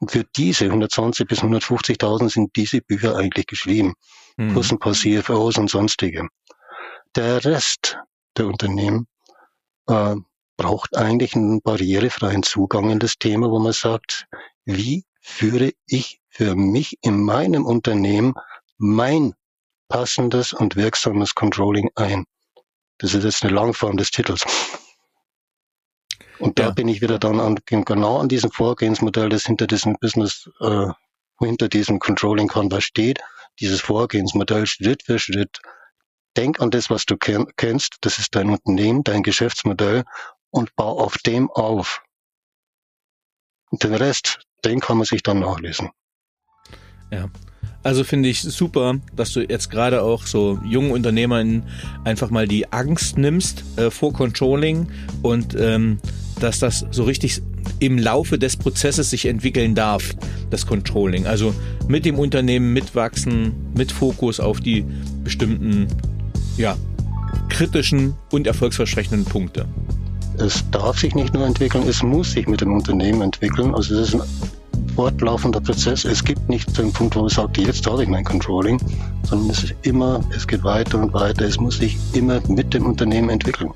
Und für diese 120 bis 150.000 sind diese Bücher eigentlich geschrieben. Mhm. Plus ein paar CFOs und sonstige. Der Rest der Unternehmen äh, braucht eigentlich einen barrierefreien Zugang in das Thema, wo man sagt, wie führe ich für mich in meinem Unternehmen mein passendes und wirksames Controlling ein? Das ist jetzt eine Langform des Titels. Und da ja. bin ich wieder dann an, genau an diesem Vorgehensmodell, das hinter diesem Business, äh, hinter diesem Controlling Canvas steht, dieses Vorgehensmodell Schritt für Schritt. Denk an das, was du ken kennst. Das ist dein Unternehmen, dein Geschäftsmodell und bau auf dem auf. Und den Rest, den kann man sich dann nachlesen. Ja. Also finde ich super, dass du jetzt gerade auch so jungen Unternehmern einfach mal die Angst nimmst äh, vor Controlling und ähm, dass das so richtig im Laufe des Prozesses sich entwickeln darf, das Controlling. Also mit dem Unternehmen mitwachsen, mit Fokus auf die bestimmten, ja, kritischen und erfolgsversprechenden Punkte. Es darf sich nicht nur entwickeln, es muss sich mit dem Unternehmen entwickeln. Also es ist ein fortlaufender Prozess. Es gibt nicht so einen Punkt, wo man sagt, jetzt habe ich mein Controlling, sondern es ist immer, es geht weiter und weiter. Es muss sich immer mit dem Unternehmen entwickeln.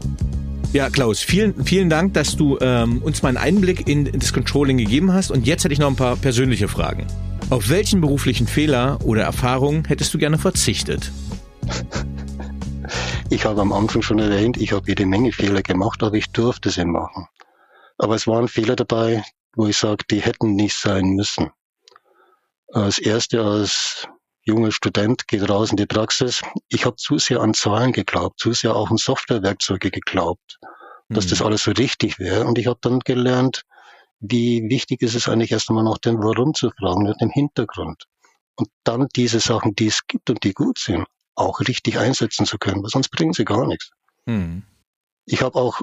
Ja, Klaus, vielen, vielen Dank, dass du ähm, uns mal einen Einblick in, in das Controlling gegeben hast. Und jetzt hätte ich noch ein paar persönliche Fragen. Auf welchen beruflichen Fehler oder Erfahrungen hättest du gerne verzichtet? Ich habe am Anfang schon erwähnt, ich habe jede Menge Fehler gemacht, aber ich durfte sie machen. Aber es waren Fehler dabei, wo ich sage, die hätten nicht sein müssen. Als erste, als junger Student geht raus in die Praxis. Ich habe zu sehr an Zahlen geglaubt, zu sehr auch an Softwarewerkzeuge geglaubt, dass mhm. das alles so richtig wäre. Und ich habe dann gelernt, wie wichtig ist es eigentlich erst einmal nach dem Warum zu fragen, nach dem Hintergrund. Und dann diese Sachen, die es gibt und die gut sind, auch richtig einsetzen zu können, weil sonst bringen sie gar nichts. Mhm. Ich habe auch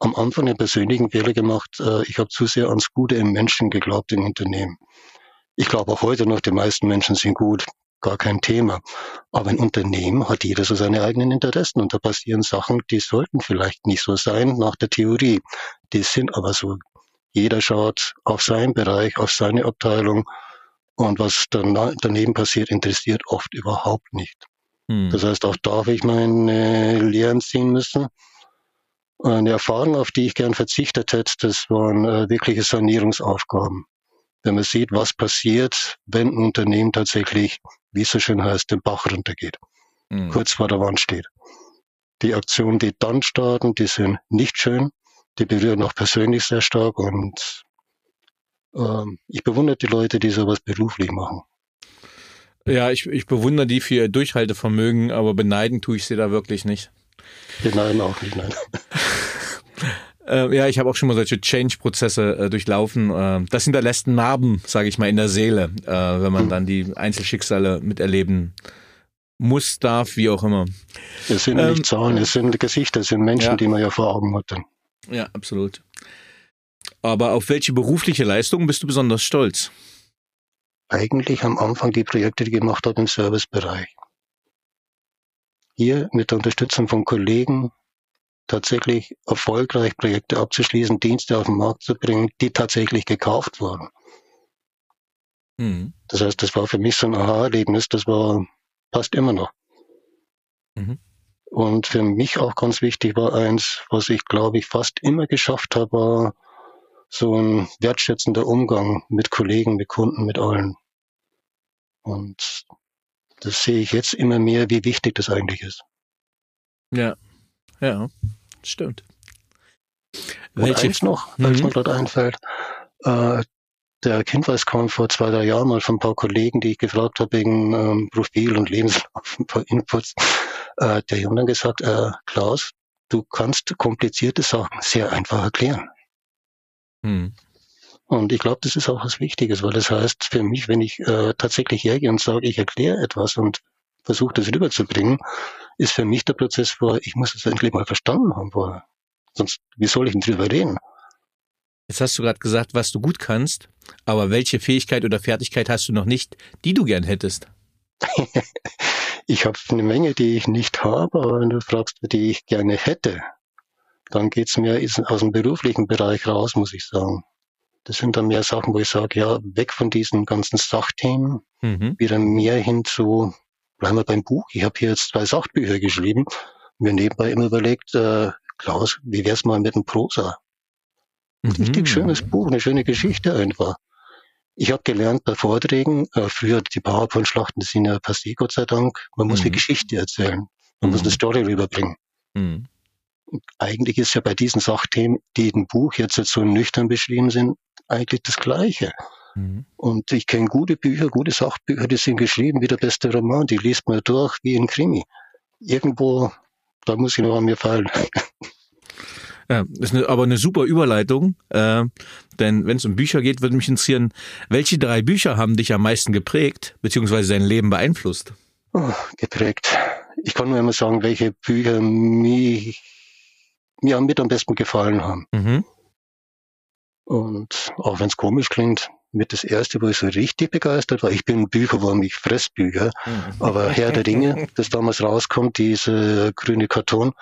am Anfang einen persönlichen Fehler gemacht. Äh, ich habe zu sehr ans Gute im Menschen geglaubt im Unternehmen. Ich glaube auch heute noch, die meisten Menschen sind gut, gar kein Thema. Aber ein Unternehmen hat jeder so seine eigenen Interessen und da passieren Sachen, die sollten vielleicht nicht so sein nach der Theorie. Die sind aber so. Jeder schaut auf seinen Bereich, auf seine Abteilung und was daneben passiert, interessiert oft überhaupt nicht. Hm. Das heißt, auch da habe ich meine Lehren ziehen müssen. Eine Erfahrung, auf die ich gern verzichtet hätte, das waren äh, wirkliche Sanierungsaufgaben. Wenn man sieht, was passiert, wenn ein Unternehmen tatsächlich, wie es so schön heißt, den Bach runtergeht, hm. kurz vor der Wand steht. Die Aktionen, die dann starten, die sind nicht schön, die berühren auch persönlich sehr stark und ähm, ich bewundere die Leute, die sowas beruflich machen. Ja, ich, ich bewundere die für ihr Durchhaltevermögen, aber beneiden tue ich sie da wirklich nicht. Beneiden auch nicht, nein. Äh, ja, ich habe auch schon mal solche Change-Prozesse äh, durchlaufen. Äh, das hinterlässt Narben, sage ich mal, in der Seele, äh, wenn man hm. dann die Einzelschicksale miterleben muss, darf, wie auch immer. Es sind ähm, nicht Zahlen, es sind Gesichter, es sind Menschen, ja. die man ja vor Augen hat. Ja, absolut. Aber auf welche berufliche Leistung bist du besonders stolz? eigentlich am Anfang die Projekte, die ich gemacht habe im Servicebereich. Hier mit der Unterstützung von Kollegen tatsächlich erfolgreich Projekte abzuschließen, Dienste auf den Markt zu bringen, die tatsächlich gekauft wurden. Mhm. Das heißt, das war für mich so ein Aha-Erlebnis, das war passt immer noch. Mhm. Und für mich auch ganz wichtig war eins, was ich glaube ich fast immer geschafft habe, war so ein wertschätzender Umgang mit Kollegen, mit Kunden, mit allen. Und das sehe ich jetzt immer mehr, wie wichtig das eigentlich ist. Ja, ja, stimmt. Und Welche? eins noch, mhm. als mir gerade einfällt, äh, der Hinweis kam vor zwei, drei Jahren mal von ein paar Kollegen, die ich gefragt habe wegen ähm, Profil und Lebenslauf, ein paar Inputs. Äh, die haben dann gesagt, äh, Klaus, du kannst komplizierte Sachen sehr einfach erklären. Hm. Und ich glaube, das ist auch was Wichtiges, weil das heißt für mich, wenn ich äh, tatsächlich hergehe und sage, ich erkläre etwas und versuche das rüberzubringen, ist für mich der Prozess vor, ich muss es endlich mal verstanden haben vorher. Sonst, wie soll ich denn drüber reden? Jetzt hast du gerade gesagt, was du gut kannst, aber welche Fähigkeit oder Fertigkeit hast du noch nicht, die du gern hättest? ich habe eine Menge, die ich nicht habe, aber wenn du fragst, die ich gerne hätte, dann geht's mir aus dem beruflichen Bereich raus, muss ich sagen. Das sind dann mehr Sachen, wo ich sage, ja, weg von diesen ganzen Sachthemen, mhm. wieder mehr hin zu, bleiben wir beim Buch. Ich habe hier jetzt zwei Sachbücher geschrieben, mir nebenbei immer überlegt, äh, Klaus, wie wär's mal mit einem Prosa? Ein mhm. richtig schönes Buch, eine schöne Geschichte einfach. Ich habe gelernt bei Vorträgen, äh, früher die PowerPoint-Schlachten sind ja passé, Gott sei Dank, man muss mhm. eine Geschichte erzählen. Man mhm. muss eine Story rüberbringen. Eigentlich ist ja bei diesen Sachthemen, die im Buch jetzt, jetzt so nüchtern beschrieben sind, eigentlich das Gleiche. Mhm. Und ich kenne gute Bücher, gute Sachbücher, die sind geschrieben wie der beste Roman, die liest man durch wie ein Krimi. Irgendwo, da muss ich noch an mir fallen. Ja, ist eine, aber eine super Überleitung, äh, denn wenn es um Bücher geht, würde mich interessieren, welche drei Bücher haben dich am meisten geprägt, beziehungsweise dein Leben beeinflusst? Oh, geprägt. Ich kann nur immer sagen, welche Bücher mich, mir mit am besten gefallen haben. Mhm. Und auch wenn es komisch klingt, mit das erste, wo ich so richtig begeistert war. Ich bin Bücherwurm, ich fress Bücher. Mhm. Aber Herr der Dinge, das damals rauskommt, diese grüne Karton,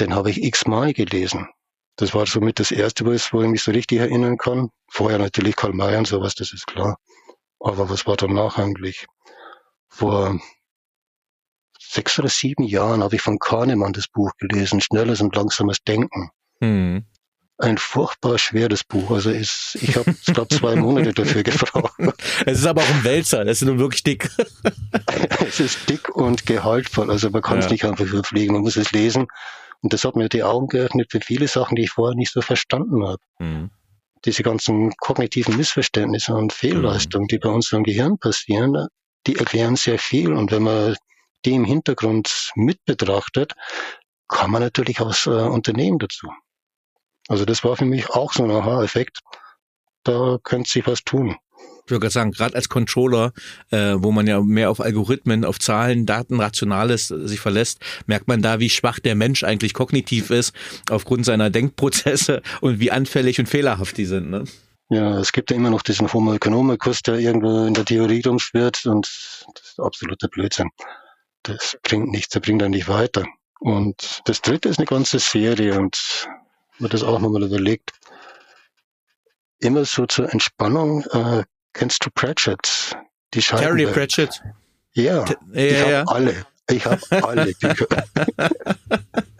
den habe ich x-mal gelesen. Das war somit das erste, wo ich, wo ich mich so richtig erinnern kann. Vorher natürlich Karl May und sowas, das ist klar. Aber was war danach eigentlich? Vor sechs oder sieben Jahren habe ich von Kahnemann das Buch gelesen, Schnelles und langsames Denken. Mhm. Ein furchtbar schweres Buch. Also ist, ich habe, glaube, zwei Monate dafür gebraucht. Es ist aber auch ein Wälzer, das ist nun wirklich dick. es ist dick und gehaltvoll. Also man kann es ja. nicht einfach überfliegen, man muss es lesen. Und das hat mir die Augen geöffnet für viele Sachen, die ich vorher nicht so verstanden habe. Mhm. Diese ganzen kognitiven Missverständnisse und Fehlleistungen, mhm. die bei unserem Gehirn passieren, die erklären sehr viel. Und wenn man die im Hintergrund mit betrachtet, kann man natürlich das äh, Unternehmen dazu. Also das war für mich auch so ein Aha-Effekt. Da könnte sich was tun ich würde sagen, gerade als Controller, äh, wo man ja mehr auf Algorithmen, auf Zahlen, Daten, Rationales äh, sich verlässt, merkt man da, wie schwach der Mensch eigentlich kognitiv ist, aufgrund seiner Denkprozesse und wie anfällig und fehlerhaft die sind. Ne? Ja, es gibt ja immer noch diesen Homo economicus, der irgendwo in der Theorie rumschwirrt und das ist absoluter Blödsinn. Das bringt nichts, der bringt dann nicht weiter. Und das dritte ist eine ganze Serie und mir das auch nochmal überlegt. Immer so zur Entspannung äh, Kennst du Pratchett? Die Terry Pratchett? Ja, T ich ja, habe ja. alle. Ich habe alle Bücher.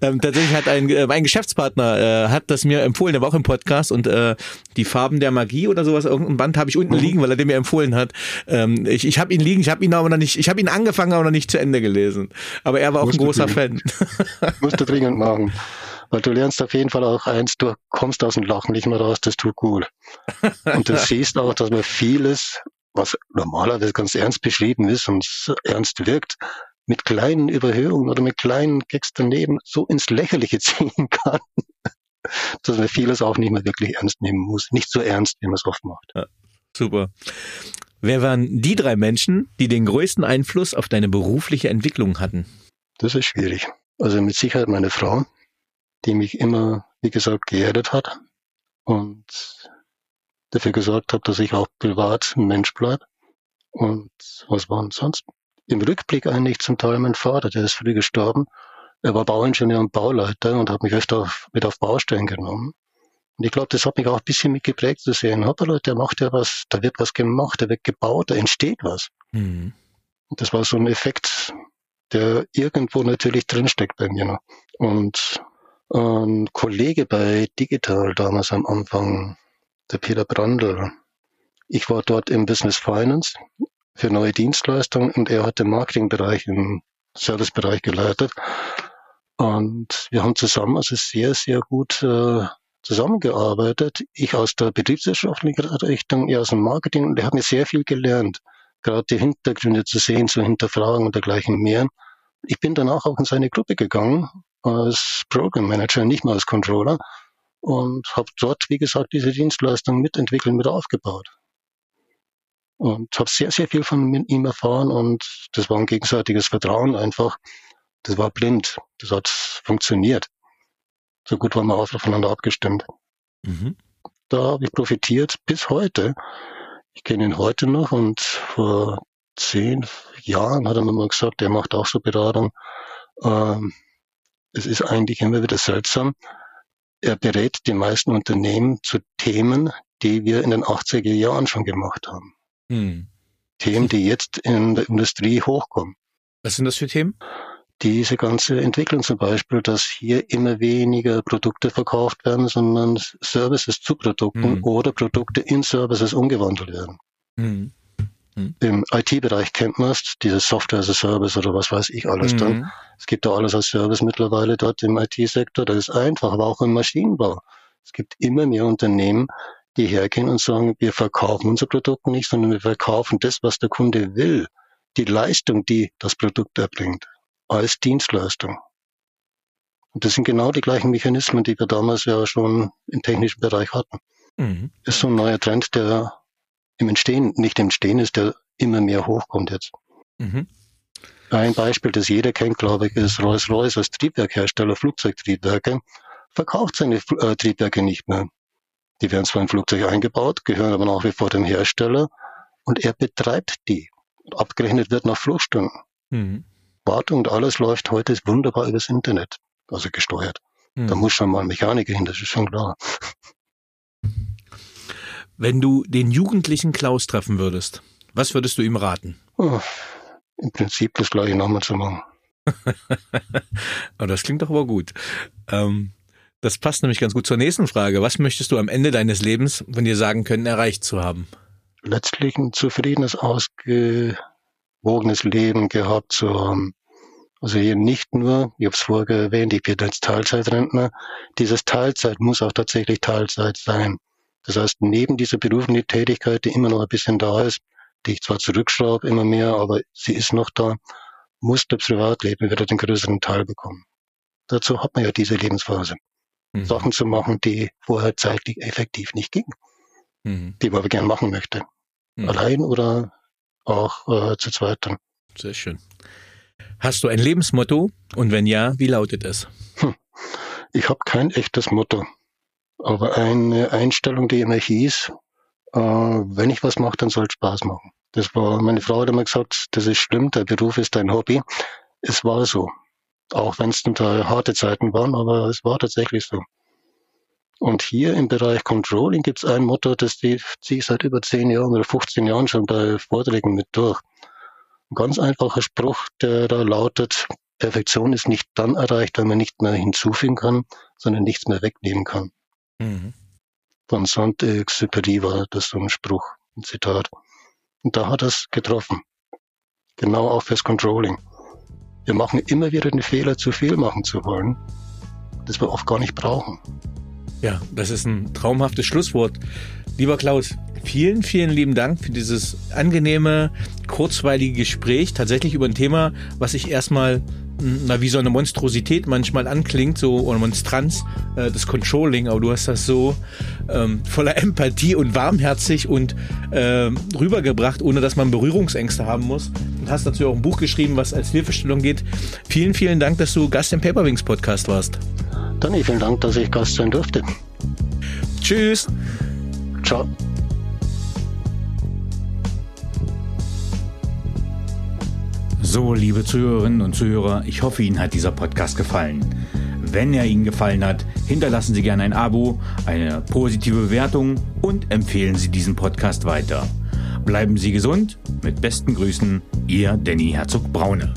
ähm, tatsächlich hat ein, äh, ein Geschäftspartner äh, hat das mir empfohlen, der war auch im Podcast und äh, die Farben der Magie oder sowas, irgendein Band habe ich unten mhm. liegen, weil er den mir empfohlen hat. Ähm, ich ich habe ihn liegen, ich habe ihn aber noch nicht, ich habe ihn angefangen, aber noch nicht zu Ende gelesen. Aber er war auch Musst ein großer Fan. Musst du dringend machen. Weil du lernst auf jeden Fall auch eins, du kommst aus dem Lachen nicht mehr raus, das tut gut. Und du siehst auch, dass man vieles, was normalerweise ganz ernst beschrieben ist und ernst wirkt, mit kleinen Überhöhungen oder mit kleinen Gags daneben so ins Lächerliche ziehen kann, dass man vieles auch nicht mehr wirklich ernst nehmen muss. Nicht so ernst, wie man es oft macht. Ja, super. Wer waren die drei Menschen, die den größten Einfluss auf deine berufliche Entwicklung hatten? Das ist schwierig. Also mit Sicherheit meine Frau, die mich immer, wie gesagt, geerdet hat und dafür gesorgt hat, dass ich auch privat ein Mensch bleibe. Und was war denn sonst? Im Rückblick eigentlich zum Teil mein Vater, der ist früh gestorben. Er war Bauingenieur und Bauleiter und hat mich öfter auf, mit auf Baustellen genommen. Und ich glaube, das hat mich auch ein bisschen mitgeprägt zu sehen. Hoppala, der macht ja was, da wird was gemacht, da wird gebaut, da entsteht was. Mhm. Und das war so ein Effekt, der irgendwo natürlich drinsteckt bei mir noch. Und Ein Kollege bei Digital damals am Anfang, der Peter Brandl. Ich war dort im Business Finance für neue Dienstleistungen und er hat den Marketingbereich im Servicebereich geleitet. Und wir haben zusammen also sehr, sehr gut äh, zusammengearbeitet. Ich aus der betriebswirtschaftlichen Richtung, er aus dem Marketing und er hat mir sehr viel gelernt. Gerade die Hintergründe zu sehen, zu hinterfragen und dergleichen mehr. Ich bin danach auch in seine Gruppe gegangen als Program Manager, nicht mal als Controller und habe dort, wie gesagt, diese Dienstleistung mitentwickelt, mit aufgebaut. Und habe sehr, sehr viel von ihm erfahren und das war ein gegenseitiges Vertrauen einfach. Das war blind. Das hat funktioniert. So gut waren wir aufeinander abgestimmt. Mhm. Da habe ich profitiert bis heute. Ich kenne ihn heute noch und vor zehn Jahren hat er mir mal gesagt, er macht auch so Beratung. Ähm, es ist eigentlich immer wieder seltsam. Er berät die meisten Unternehmen zu Themen, die wir in den 80er Jahren schon gemacht haben. Hm. Themen, die jetzt in der Industrie hochkommen. Was sind das für Themen? Diese ganze Entwicklung zum Beispiel, dass hier immer weniger Produkte verkauft werden, sondern Services zu Produkten hm. oder Produkte in Services umgewandelt werden. Hm. Hm. Im IT-Bereich kennt man es, dieses Software as a Service oder was weiß ich alles mhm. dann. Es gibt da alles als Service mittlerweile dort im IT-Sektor. Das ist einfach, aber auch im Maschinenbau. Es gibt immer mehr Unternehmen, die hergehen und sagen, wir verkaufen unser Produkt nicht, sondern wir verkaufen das, was der Kunde will. Die Leistung, die das Produkt erbringt, als Dienstleistung. Und das sind genau die gleichen Mechanismen, die wir damals ja schon im technischen Bereich hatten. Mhm. Das ist so ein neuer Trend, der im Entstehen, nicht im Entstehen ist, der immer mehr hochkommt jetzt. Mhm. Ein Beispiel, das jeder kennt, glaube ich, ist Rolls-Royce als Triebwerkhersteller, Flugzeugtriebwerke, verkauft seine äh, Triebwerke nicht mehr. Die werden zwar in Flugzeuge eingebaut, gehören aber nach wie vor dem Hersteller und er betreibt die. Abgerechnet wird nach Flugstunden. Mhm. Wartung und alles läuft heute wunderbar übers Internet, also gesteuert. Mhm. Da muss schon mal ein Mechaniker hin, das ist schon klar. Wenn du den jugendlichen Klaus treffen würdest, was würdest du ihm raten? Oh, Im Prinzip das gleiche nochmal zu machen. oh, das klingt doch aber gut. Ähm, das passt nämlich ganz gut zur nächsten Frage. Was möchtest du am Ende deines Lebens von dir sagen können, erreicht zu haben? Letztlich ein zufriedenes, ausgewogenes Leben gehabt zu haben. Also hier nicht nur, ich habe es vorher erwähnt, ich bin jetzt Teilzeitrentner. Dieses Teilzeit muss auch tatsächlich Teilzeit sein. Das heißt, neben dieser beruflichen Tätigkeit, die immer noch ein bisschen da ist, die ich zwar zurückschraube immer mehr, aber sie ist noch da, muss das Privatleben wieder den größeren Teil bekommen. Dazu hat man ja diese Lebensphase. Mhm. Sachen zu machen, die vorher zeitlich effektiv nicht gingen, mhm. die man aber gern machen möchte. Mhm. Allein oder auch äh, zu zweit dann. Sehr schön. Hast du ein Lebensmotto? Und wenn ja, wie lautet es? Hm. Ich habe kein echtes Motto. Aber eine Einstellung, die immer hieß, äh, wenn ich was mache, dann soll es Spaß machen. Das war, meine Frau hat immer gesagt, das ist schlimm, der Beruf ist dein Hobby. Es war so. Auch wenn es zum Teil harte Zeiten waren, aber es war tatsächlich so. Und hier im Bereich Controlling gibt es ein Motto, das ziehe ich seit über 10 Jahren oder 15 Jahren schon bei Vorträgen mit durch. Ein ganz einfacher Spruch, der da lautet, Perfektion ist nicht dann erreicht, wenn man nicht mehr hinzufügen kann, sondern nichts mehr wegnehmen kann. Mhm. Von Saint-Exupéry war das so ein Spruch, ein Zitat. Und da hat es getroffen. Genau auch fürs Controlling. Wir machen immer wieder den Fehler, zu viel machen zu wollen, das wir oft gar nicht brauchen. Ja, das ist ein traumhaftes Schlusswort. Lieber Klaus, vielen, vielen lieben Dank für dieses angenehme, kurzweilige Gespräch. Tatsächlich über ein Thema, was ich erstmal na, wie so eine Monstrosität manchmal anklingt, so oder Monstranz, äh, das Controlling, aber du hast das so ähm, voller Empathie und warmherzig und äh, rübergebracht, ohne dass man Berührungsängste haben muss. Und hast dazu auch ein Buch geschrieben, was als Hilfestellung geht. Vielen, vielen Dank, dass du Gast im Paperwings Podcast warst. Danny, vielen Dank, dass ich Gast sein durfte. Tschüss. Ciao. So, liebe Zuhörerinnen und Zuhörer, ich hoffe, Ihnen hat dieser Podcast gefallen. Wenn er Ihnen gefallen hat, hinterlassen Sie gerne ein Abo, eine positive Bewertung und empfehlen Sie diesen Podcast weiter. Bleiben Sie gesund. Mit besten Grüßen, Ihr Danny Herzog Braune.